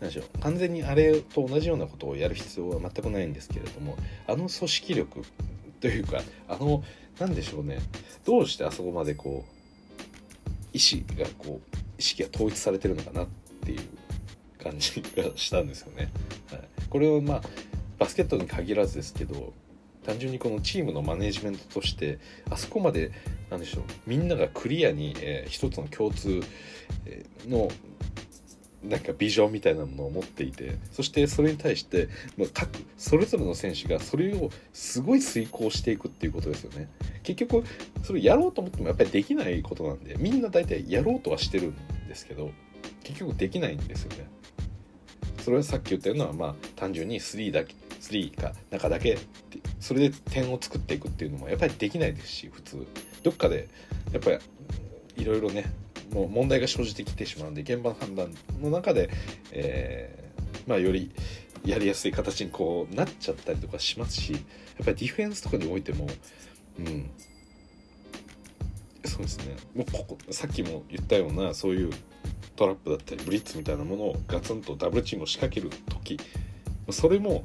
何でしょう完全にあれと同じようなことをやる必要は全くないんですけれどもあの組織力というかあの何でしょうねどうしてあそこまでこう意思がこう意識が統一されてるのかなっていう。感じがしたんですよね。はい、これはまあバスケットに限らずですけど単純にこのチームのマネジメントとしてあそこまでなんでしょうみんながクリアに、えー、一つの共通のなんかビジョンみたいなものを持っていてそしてそれに対して各それぞれの選手がそれをすごい遂行していくっていうことですよね。結局それやろうと思ってもやっぱりできないことなんでみんな大体やろうとはしてるんですけど結局できないんですよね。それはさっき言ったようなまあ単純に3だけ3か中だけそれで点を作っていくっていうのもやっぱりできないですし普通。どっかでやっぱりいろいろねもう問題が生じてきてしまうんで現場の判断の中で、えー、まあ、よりやりやすい形にこうなっちゃったりとかしますしやっぱりディフェンスとかにおいてもうん。そうですね。もうここさっきも言ったようなそういうトラップだったりブリッツみたいなものをガツンとダブルチームを仕掛ける時それも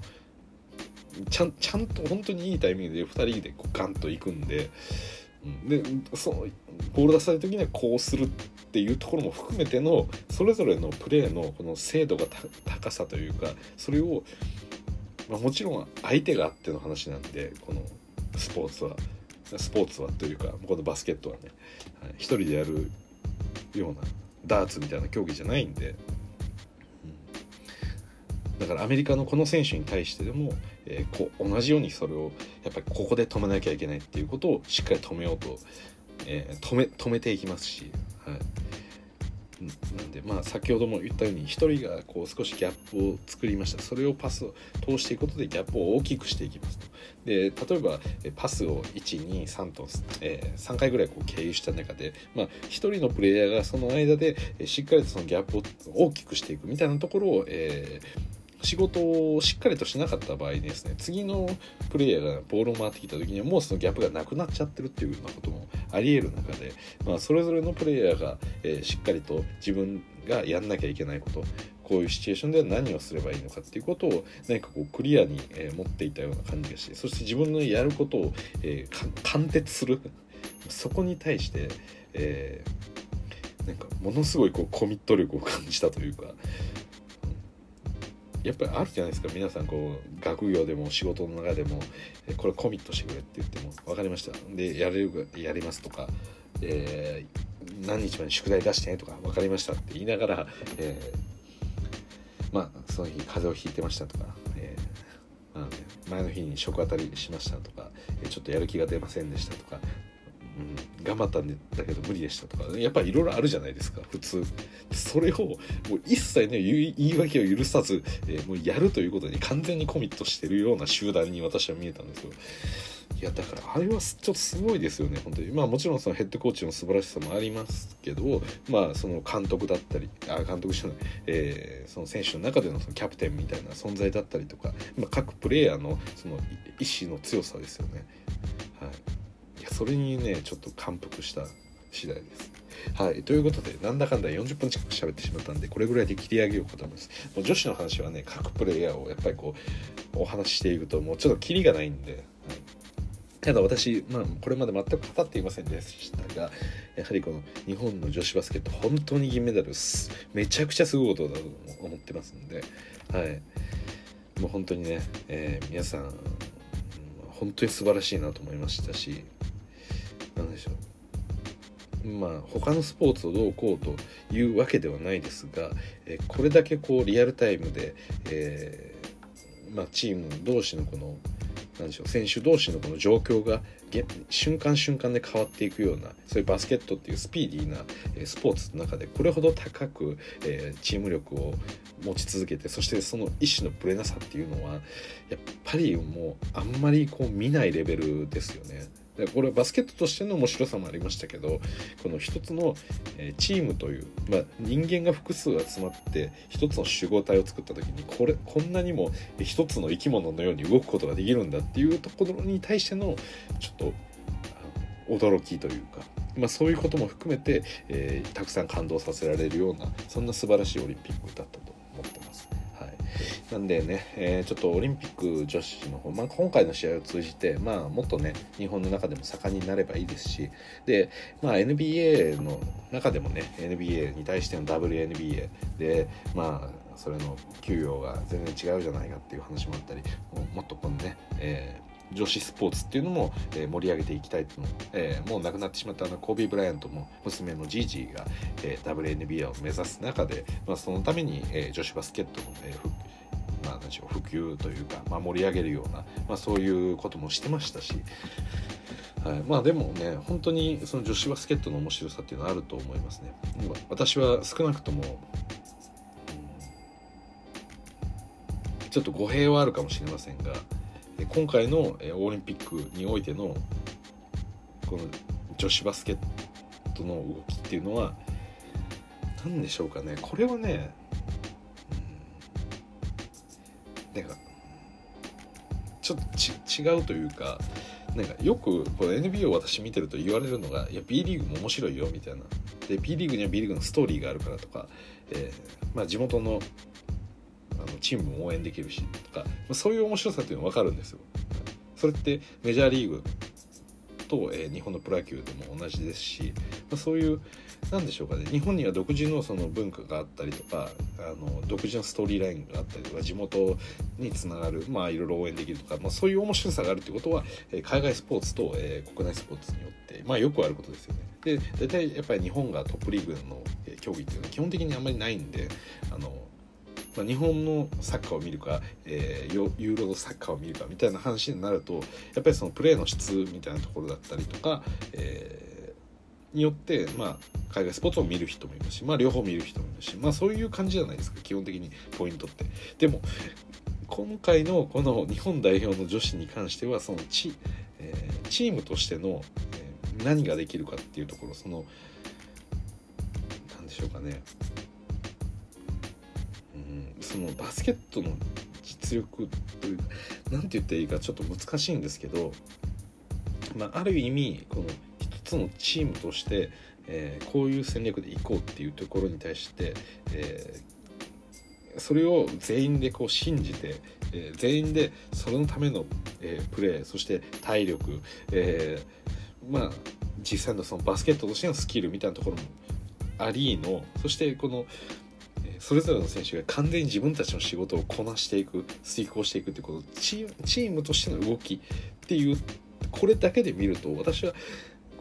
ちゃんちゃんと本当にいいタイミングで2人でこうガンといくんででそのボール出される時にはこうするっていうところも含めてのそれぞれのプレーのこの精度が高さというかそれを、まあ、もちろん相手があっての話なんでこのスポーツはスポーツはというかこのバスケットはね、はい、一人でやるようなダーツみたいな競技じゃないんで、うん、だからアメリカのこの選手に対してでもえー、こう同じようにそれをやっぱりここで止めなきゃいけないっていうことをしっかり止めようと、えー、止め止めていきますし、はい、なんでまあ先ほども言ったように1人がこう少しギャップを作りました。それをパスを通していくことでギャップを大きくしていきますと。で例えばパスを123と、えー、3回ぐらいこう経由した中で、まあ、1人のプレイヤーがその間でしっかりとそのギャップを大きくしていくみたいなところを、えー仕事をしっかりとしなかった場合ですね次のプレイヤーがボールを回ってきた時にはもうそのギャップがなくなっちゃってるっていうようなこともありえる中で、まあ、それぞれのプレイヤーが、えー、しっかりと自分がやんなきゃいけないことこういうシチュエーションでは何をすればいいのかっていうことを何かこうクリアに、えー、持っていたような感じがしてそして自分のやることを、えー、貫徹する。そこに対して、えー、なんかものすごいこうコミット力を感じたというかやっぱりあるじゃないですか。皆さんこう学業でも仕事の中でもこれコミットしてくれって言っても分かりました。でやれるやりますとか、えー、何日まで宿題出してねとか分かりましたって言いながら、えー、まあその日風邪をひいてましたとか、えーまあね、前の日に食当たりしましたとかちょっとやる気が出ませんでしたとかうん、頑張ったんだけど無理でしたとかやっぱりいろいろあるじゃないですか。普通。それをもう一切ね言い訳を許さず、えー、もうやるということに完全にコミットしてるような集団に私は見えたんですよ。いやだからあれはちょっとすごいですよね。本当に。まあもちろんそのヘッドコーチの素晴らしさもありますけどまあその監督だったりあ監督じゃない、えー、その選手の中でのそのキャプテンみたいな存在だったりとか、まあ、各プレイヤーのその意志の強さですよね。はい。それにねちょっと感服した次第です。はい。ということで、なんだかんだ40分近く喋ってしまったんで、これぐらいで切り上げようかと思います。もう女子の話はね、各プレイヤーをやっぱりこう、お話ししていくと、もうちょっとキリがないんで、はい、ただ私、まあ、これまで全く語っていませんでしたが、やはりこの日本の女子バスケット、本当に銀メダル、めちゃくちゃすごいことだと思ってますんで、はい。もう本当にね、えー、皆さん、本当に素晴らしいなと思いましたし、なんでしょうまあ他のスポーツをどうこうというわけではないですが、えこれだけこうリアルタイムで、えー、まあ、チーム同士のこの何でしょう選手同士のこの状況が瞬間瞬間で変わっていくようなそういうバスケットっていうスピーディーなスポーツの中でこれほど高く、えー、チーム力を持ち続けてそしてその意思のぶれなさっていうのはやっぱりもうあんまりこう見ないレベルですよね。でこれバスケットとしての面白さもありましたけどこの一つの、チームという、まあ、人間が複数集まって一つの集合体を作った時にこれこんなにも一つの生き物のように動くことができるんだっていうところに対してのちょっと驚きというか、まあ、そういうことも含めて、えー、たくさん感動させられるようなそんな素晴らしいオリンピックだったと思ってます。なんでね、えー、ちょっとオリンピック女子の方、まあ、今回の試合を通じて、まあ、もっとね日本の中でも盛んになればいいですしで、まあ、NBA の中でもね NBA に対しての WNBA でまあそれの給与が全然違うじゃないかっていう話もあったりもっとこのね、えー女子スポーツっていうのも、えー、盛り上げていきたいというのも、えー、もう亡くなってしまったあのコービー・ブライアントも娘のジージーが、えー、WNBA を目指す中で、まあ、そのために、えー、女子バスケットの、えー、まあ、何でしょう普及というか、まあ、盛り上げるような、まあ、そういうこともしてましたし、はい、まあでもね本当にその女子バスケットの面白さっていうのはあると思いますね。私は少なくとも、ちょっと語弊はあるかもしれませんが今回のオリンピックにおいてのこの女子バスケットの動きっていうのは何でしょうかね。これはねなんかちょっと違うというかなんかよくこの NBA を私見てると言われるのがいや B リーグも面白いよみたいな。で B リーグには B リーグのストーリーがあるからとか、えー、まあ、地元のあのチームも応援できるしとかそういう面白さっていうのは分かるんですよ。それってメジャーリーグと、えー、日本のプロ野球でも同じですし、まあ、そういう何でしょうかね日本には独自のその文化があったりとかあの独自のストーリーラインがあったりとか地元につながるまあいろいろ応援できるとか、まあ、そういう面白さがあるってことは、えー、海外スポーツと、えー、国内スポーツによってまあよくあることですよね。で大体やっぱり日本がトップリーグの競技っていうのは基本的にあんまりないんであのまあ、日本のサッカーを見るか、えー、ユーロのサッカーを見るかみたいな話になるとやっぱりそのプレーの質みたいなところだったりとか、えーによって、まあ、海外スポーツを見る人もいますし、まあ、両方見る人もいるし、まあ、そういう感じじゃないですか基本的にポイントって。でも今回のこの日本代表の女子に関してはそのチ,、えー、チームとしての、えー、何ができるかっていうところその何でしょうかね、そのバスケットの実力というか何て言っていいかちょっと難しいんですけど、まあ、ある意味このつのチームとして、えー、こういう戦略でいこうっていうところに対して、えー、それを全員でこう信じて、えー、全員でそのための、えプレーそして体力、えまあ実際のそのバスケットとしてのスキルみたいなところもありのそしてこのそれぞれの選手が完全に自分たちの仕事をこなしていく遂行していくってこのチームとしての動きっていうこれだけで見ると私は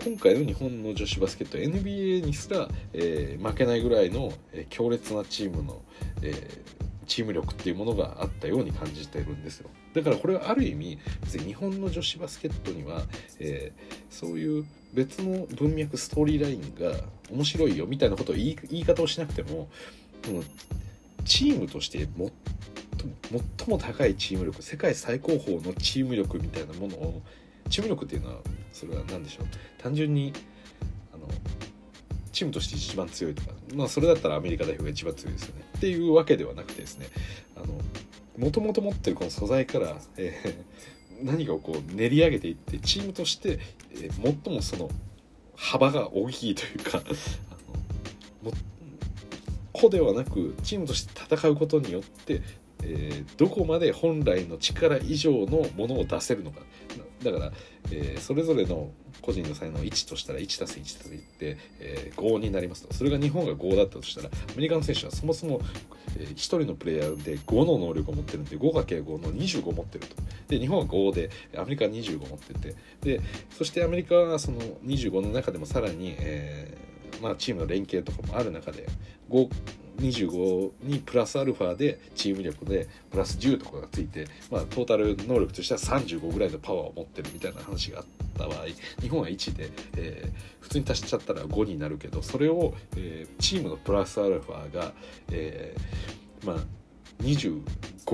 今回の日本の女子バスケット NBA にすら、えー、負けないぐらいの、えー、強烈なチームの、えー、チーム力っていうものがあったように感じてるんですよ。だからこれはある意味別に日本の女子バスケットには、えそういう別の文脈ストーリーラインが面白いよみたいなことを言い言い方をしなくてもこのチームとして最も高いチーム力世界最高峰のチーム力みたいなものをチーム力っていうのはそれは何でしょう？単純にあのチームとして一番強いとかまあそれだったらアメリカ代表が一番強いですよね。っていうわけではなくてですねもともと持ってるこの素材から、えー、何かをこう練り上げていってチームとして、えー、最もその幅が大きいというかあのも個ではなくチームとして戦うことによって、えー、どこまで本来の力以上のものを出せるのか。だから、えー、それぞれの個人の才能を1としたら1たす1といって、えー、5になりますと。それが日本が5だったとしたらアメリカの選手はそもそも、え、1人のプレイヤーで5の能力を持ってるんで 5×5 の25持ってると。で日本は5でアメリカは25持ってて。でそしてアメリカはその25の中でもさらに、えーまあ、チームの連携とかもある中で25にプラスアルファでチーム力でプラス10とかがついて、まあ、トータル能力としては35ぐらいのパワーを持ってるみたいな話があった場合日本は1で、えー、普通に足しちゃったら5になるけどそれを、えー、チームのプラスアルファが、えー、まあ20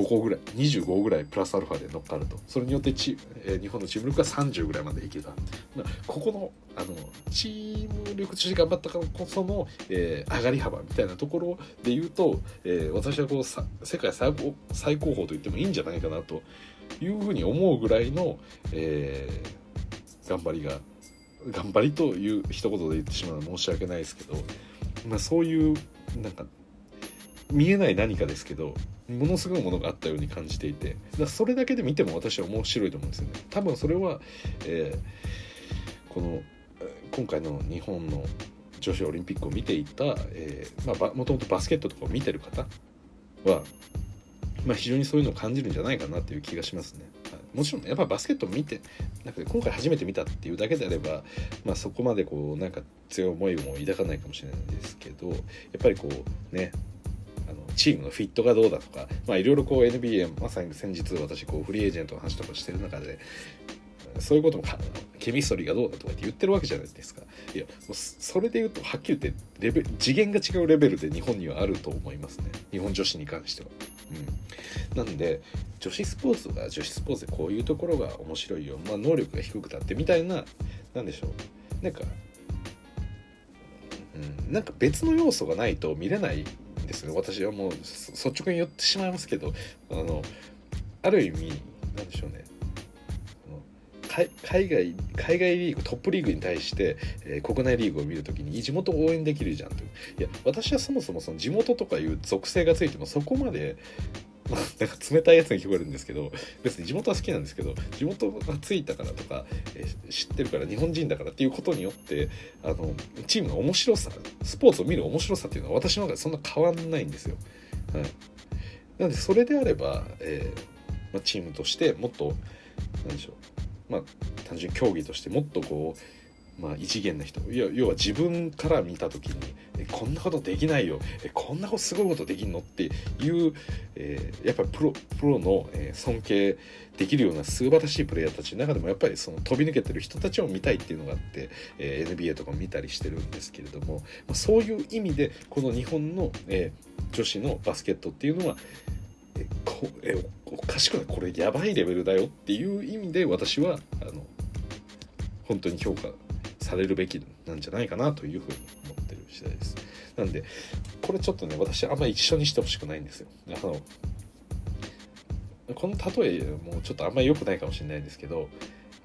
個ぐらい25ぐらいプラスアルファで乗っかると。それによってチ、えー、日本のチーム力が30ぐらいまでいけた、まあ、ここのあのチーム力として頑張ったからこその、えー、上がり幅みたいなところで言うと、えー、私はこうさ世界最高最高峰と言ってもいいんじゃないかなというふうに思うぐらいの、えー、頑張りが頑張りという一言で言ってしまうのは申し訳ないですけど、まあ、そういうなんか見えない何かですけどものすごいものがあったように感じていてだそれだけで見ても私は面白いと思うんですよね多分それは、えー、この今回の日本の女子オリンピックを見ていた、え、まあ、もともとバスケットとかを見てる方は、まあ、非常にそういうのを感じるんじゃないかなという気がしますね。もちろんやっぱバスケットを見てなんか今回初めて見たっていうだけであれば、まあ、そこまでこうなんか強い思いも抱かないかもしれないんですけどやっぱりこうねチームのフィットがどうだとか、まあ、いろいろこう NBA まさに先日私こうフリーエージェントの話とかしてる中でそういうこともケミストリーがどうだとかって言ってるわけじゃないですか。いやもうそれで言うとはっきり言ってレベ次元が違うレベルで日本にはあると思いますね。日本女子に関しては。うん、なんで女子スポーツが女子スポーツでこういうところが面白いよ、まあ、能力が低くたってみたいな何でしょう。なんか、うん、なんか別の要素がないと見れないですね。私はもう率直に言ってしまいますけどあのある意味なんでしょうね。海外海外リーグトップリーグに対して、えー、国内リーグを見るときに地元応援できるじゃんと。いや私はそもそもその地元とかいう属性がついてもそこまで なんか冷たいやつに聞こえるんですけど別に地元は好きなんですけど地元がついたからとか、え、知ってるから日本人だからっていうことによってあのチームの面白さスポーツを見る面白さっていうのは私の中でそんな変わんないんですよ。はい、なのでそれであれば、えーまあ、チームとしてもっと何でしょうまあ単純に競技としてもっとこうまあ、異次元な人。要は自分から見た時にこんなことできないよ。えこんなことすごいことできんのっていう、えー、やっぱりプロプロの、えー、尊敬できるような素晴らしいプレイヤーたちの中でもやっぱりその飛び抜けてる人たちを見たいっていうのがあって、えー、NBA とかも見たりしてるんですけれども、まあ、そういう意味でこの日本の、え女子のバスケットっていうのはえこえおかしくない？これやばいレベルだよっていう意味で私はあの本当に評価されるべきなんじゃないかなというふうに思ってる次第です。なんでこれちょっとね私あんまり一緒にしてほしくないんですよ。あのこの例えもちょっとあんまり良くないかもしれないんですけど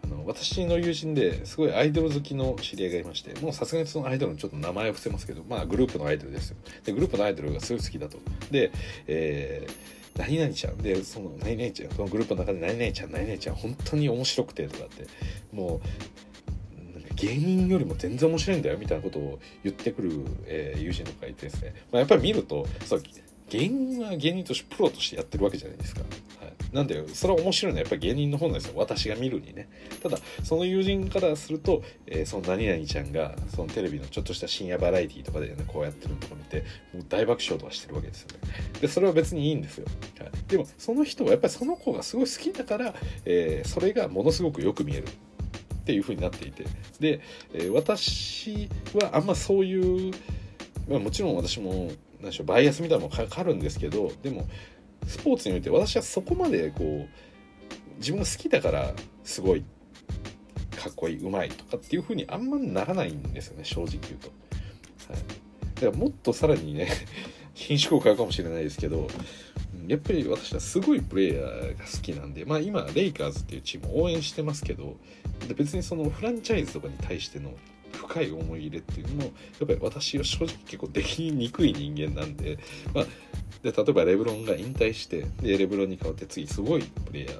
あの私の友人ですごいアイドル好きの知り合いがいましてもうさすがにそのアイドルのちょっと名前を伏せますけどまあグループのアイドルですよでグループのアイドルがすごい好きだとで、えー、何々ちゃんでその何々ちゃんそのグループの中で何々ちゃん何々ちゃん本当に面白くてとかってもう芸人よりも全然面白いんだよみたいなことを言ってくる、えー、友人とかいてですね、まあ、やっぱり見るとそう芸人は芸人としてプロとしてやってるわけじゃないですか。はい、なんでそれは面白いのはやっぱり芸人の方なんですよ私が見るにね。ただその友人からすると、えー、その何々ちゃんがそのテレビのちょっとした深夜バラエティとかでねこうやってるのとか見てもう大爆笑とかしてるわけですよね。でそれは別にいいんですよ。はい、でもその人はやっぱりその子がすごい好きだから、えー、それがものすごくよく見える。っていう風になっていてで、え、私はあんまそういう、まあ、もちろん私も何でしょうバイアスみたいなのもかかるんですけどでもスポーツにおいて私はそこまでこう自分が好きだからすごいかっこいいうまいとかっていう風にあんまならないんですよね正直言うと。はい、だからもっとさらにね 品種を買うかもしれないですけどやっぱり私はすごいプレイヤーが好きなんで、まあ今、レイカーズっていうチームを応援してますけど、別にそのフランチャイズとかに対しての深い思い入れっていうのも、やっぱり私は正直結構できにくい人間なんで、まあ、で例えばレブロンが引退して、で、レブロンに代わって次すごいプレイヤー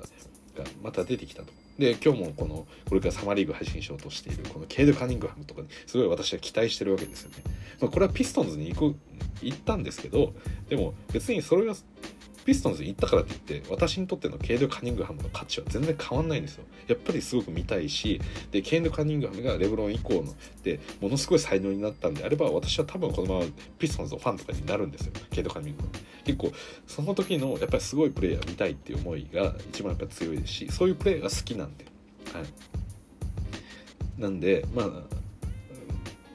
がまた出てきたと。で、今日もこの、これからサマーリーグ配信しようとしている、このケイド・カニングハムとかに、すごい私は期待してるわけですよね。まあ、これはピストンズに行く、行ったんですけど、でも別にそれがピストンズに行ったからって言って私にとってのケイド・カニングハムの価値は全然変わんないんですよ。やっぱりすごく見たいしでケイド・カニングハムがレブロン以降のでものすごい才能になったんであれば私は多分このままピストンズのファンとかになるんですよ。ケイド・カニングハム。結構その時のやっぱりすごいプレーヤー見たいっていう思いが一番やっぱ強いですしそういうプレーが好きなんで。はい。なんでまあ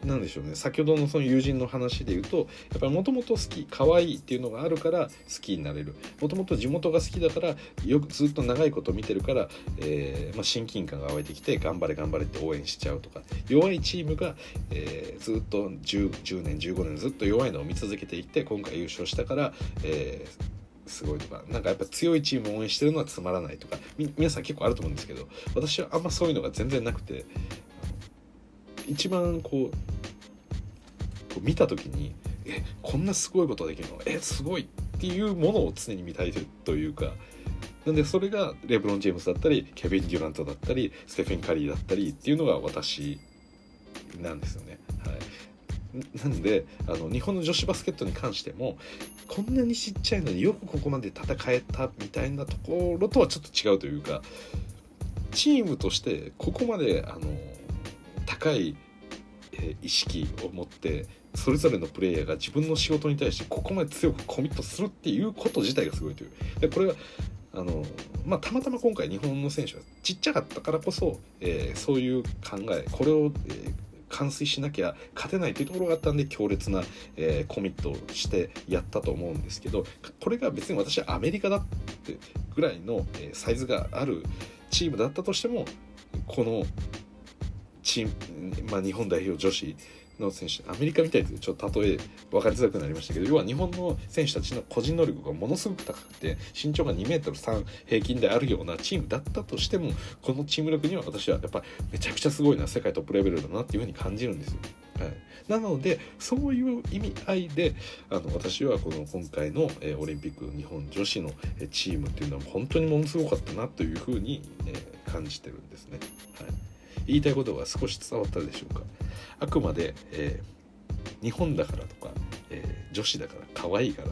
なんでしょうね。先ほどのその友人の話で言うとやっぱりもともと好き可愛いっていうのがあるから好きになれる。もともと地元が好きだからよくずっと長いこと見てるから、えーまあ、親近感が湧いてきて頑張れ頑張れって応援しちゃうとか弱いチームが、えー、ずっと 10, 10年15年ずっと弱いのを見続けていって今回優勝したから、えーすごいとか。なんかやっぱ強いチームを応援してるのはつまらないとか。皆さん結構あると思うんですけど私はあんまそういうのが全然なくて一番こうこう見た時にえこんなすごいことできるの？えすごいっていうものを常に見たいというか。なんでそれがレブロン・ジェームズだったりケビン・デュラントだったりステフェン・カリーだったりっていうのが私なんですよね。はい、なんであの日本の女子バスケットに関してもこんなにちっちゃいのによくここまで戦えたみたいなところとはちょっと違うというかチームとしてここまであの高い意識を持ってそれぞれのプレイヤーが自分の仕事に対してここまで強くコミットするっていうこと自体がすごいという。でこれはあのまあ、たまたま今回日本の選手はちっちゃかったからこそ、えー、そういう考えこれを、えー、完遂しなきゃ勝てないというところがあったんで強烈な、えー、コミットをしてやったと思うんですけどこれが別に私はアメリカだってぐらいの、えサイズがあるチームだったとしてもこのチーム、まあ、日本代表女子の選手アメリカみたいでちょっと例え分かりづらくなりましたけど要は日本の選手たちの個人能力がものすごく高くて身長が2 m 3平均であるようなチームだったとしてもこのチーム力には私はやっぱめちゃくちゃすごいな世界トップレベルだなっていうふうに感じるんですよ。はい、なのでそういう意味合いであの私はこの今回の、えー、オリンピック日本女子の、えー、チームっていうのは本当にものすごかったなというふうに、えー、感じてるんですね。はい言いたいことが少し伝わったでしょうか。あくまで、えー、日本だからとか、えー、女子だから可愛いから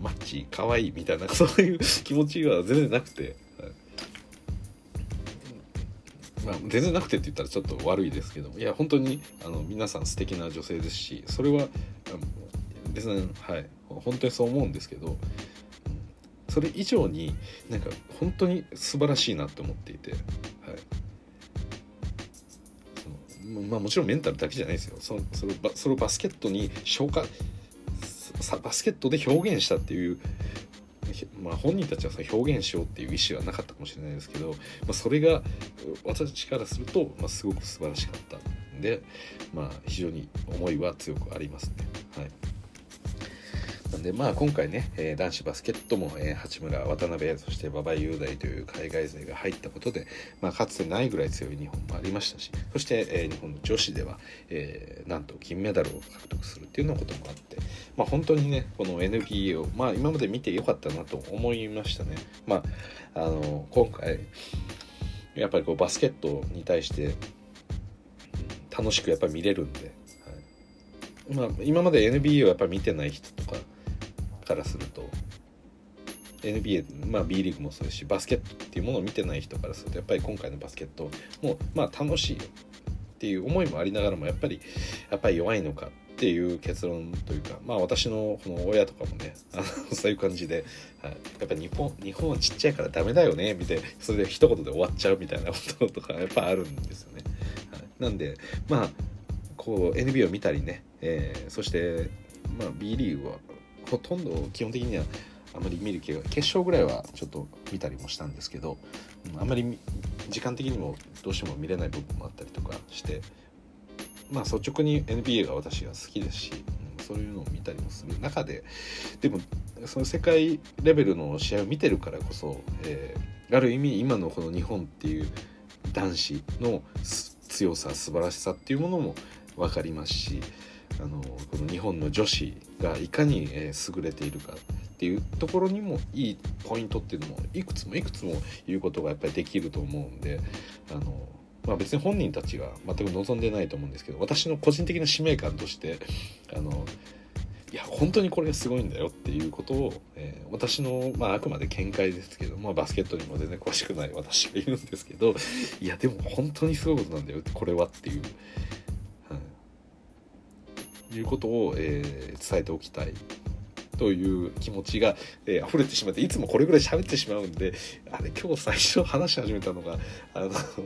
マッチ可愛いみたいなそういう気持ちは全然なくて、まあ、全然なくてって言ったらちょっと悪いですけどもいや本当にあの皆さん素敵な女性ですしそれは別にはい本当にそう思うんですけどそれ以上になんか本当に素晴らしいなと思っていて、まあ、もちろんメンタルだけじゃないですよそそれそれをバスケットに消化バスケットで表現したっていう、まあ、本人たちはさ表現しようっていう意思はなかったかもしれないですけど、まあ、それが私からすると、まあ、すごく素晴らしかったんで、まあ、非常に思いは強くありますね。はいなんでまあ今回ね、えー、男子バスケットも、えー、八村渡辺そして馬場雄大という海外勢が入ったことで、まあ、かつてないぐらい強い日本もありましたしそして、えー、日本の女子では、えー、なんと金メダルを獲得するっていうようなこともあって、まあ、本当にねこの NBA を、まあ、今まで見てよかったなと思いましたね。まあ、あの今回やっぱりこうバスケットに対して楽しくやっぱり見れるんで、はいまあ、今まで NBA をやっぱり見てない人とかからすると。NBA、まあ、B リーグもそうですしバスケットっていうものを見てない人からするとやっぱり今回のバスケットもまあ楽しいっていう思いもありながらもやっぱりやっぱり弱いのかっていう結論というかまあ私のこの親とかもねあのそういう感じで、はい、やっぱ日本日本はちっちゃいからダメだよねみたいなそれで一言で終わっちゃうみたいなこととかやっぱあるんですよね。はい、なんでまあこう NBA を見たりね、えー、そして、まあ、B リーグはほとんど基本的にはあまり見る気が決勝ぐらいはちょっと見たりもしたんですけど、うん、あまり時間的にもどうしても見れない部分もあったりとかしてまあ率直に NBA が私が好きですし、うん、そういうのを見たりもする中ででもその世界レベルの試合を見てるからこそ、えー、ある意味今のこの日本っていう男子の強さ素晴らしさっていうものも分かりますしあのこの日本の女子がいかに、え優れているかっていうところにもいいポイントっていうのもいくつもいくつも言うことがやっぱりできると思うんであの、まあ、別に本人たちが全く望んでないと思うんですけど私の個人的な使命感としてあのいや本当にこれがすごいんだよっていうことを、えー、私の、まあ、あくまで見解ですけど、まあ、バスケットにも全然詳しくない私が言うんですけどいやでも本当にすごいことなんだよこれはっていう、いうことを、えー、伝えておきたいという気持ちが、えー、溢れてしまっていつもこれぐらい喋ってしまうんであれ今日最初話し始めたのがあのそ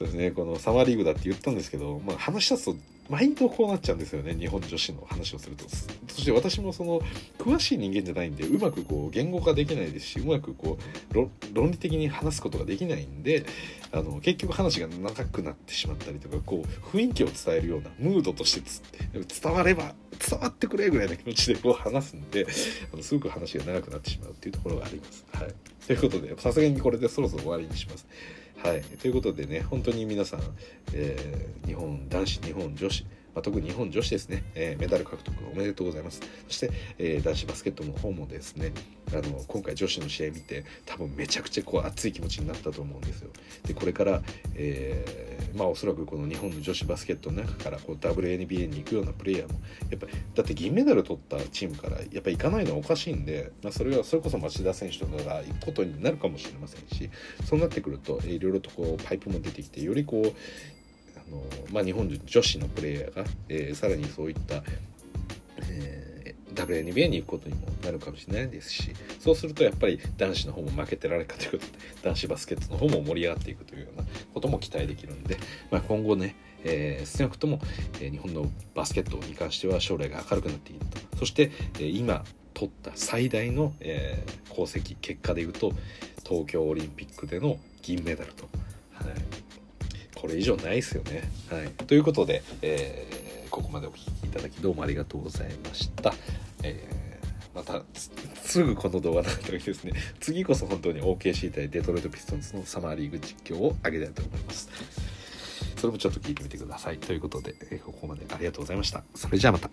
うですねこのサマーリーグだって言ったんですけど、まあ、話し出すと毎度こうなっちゃうんですよね日本女子の話をするとそして私もその詳しい人間じゃないんでうまくこう言語化できないですしうまくこう論理的に話すことができないんであの結局話が長くなってしまったりとかこう雰囲気を伝えるようなムードとして伝われば伝わってくれぐらいの気持ちでこう話すんであのすごく話が長くなってしまうっていうところがあります。はい、ということでさすがにこれでそろそろ終わりにします。はい、ということでね本当に皆さん、えー、日本男子日本女子まあ、特に日本女子ですね、えー、メダル獲得おめでとうございます。そして、えー、男子バスケットの方もですねあの今回女子の試合見て多分めちゃくちゃこう熱い気持ちになったと思うんですよ。でこれから、えー、まあおそらくこの日本の女子バスケットの中からこう WNBA に行くようなプレイヤーもやっぱりだって銀メダル取ったチームからやっぱ行かないのはおかしいんで、まあ、それはそれこそ町田選手とかが行くことになるかもしれませんしそうなってくると、いろいろとこうパイプも出てきてよりこうのまあ、日本女子のプレイヤーが、えー、さらにそういった、えー、WNBA に行くことにもなるかもしれないですしそうするとやっぱり男子の方も負けてられるかということで男子バスケットの方も盛り上がっていくというようなことも期待できるんで、まあ、今後ね、えー、少なくとも、えー、日本のバスケットに関しては将来が明るくなっていったそして、えー、今取った最大の、えー、功績結果でいうと東京オリンピックでの銀メダルと。はいこれ以上ないですよね。はい、ということで、えー、ここまでお聴きいただきどうもありがとうございました。えー、またすぐこの動画の後にですね 次こそ本当に OKC 対デトロイト・ピストンズのサマーリーグ実況を上げたいと思います。それもちょっと聞いてみてください。ということで、えここまでありがとうございました。それじゃあまた。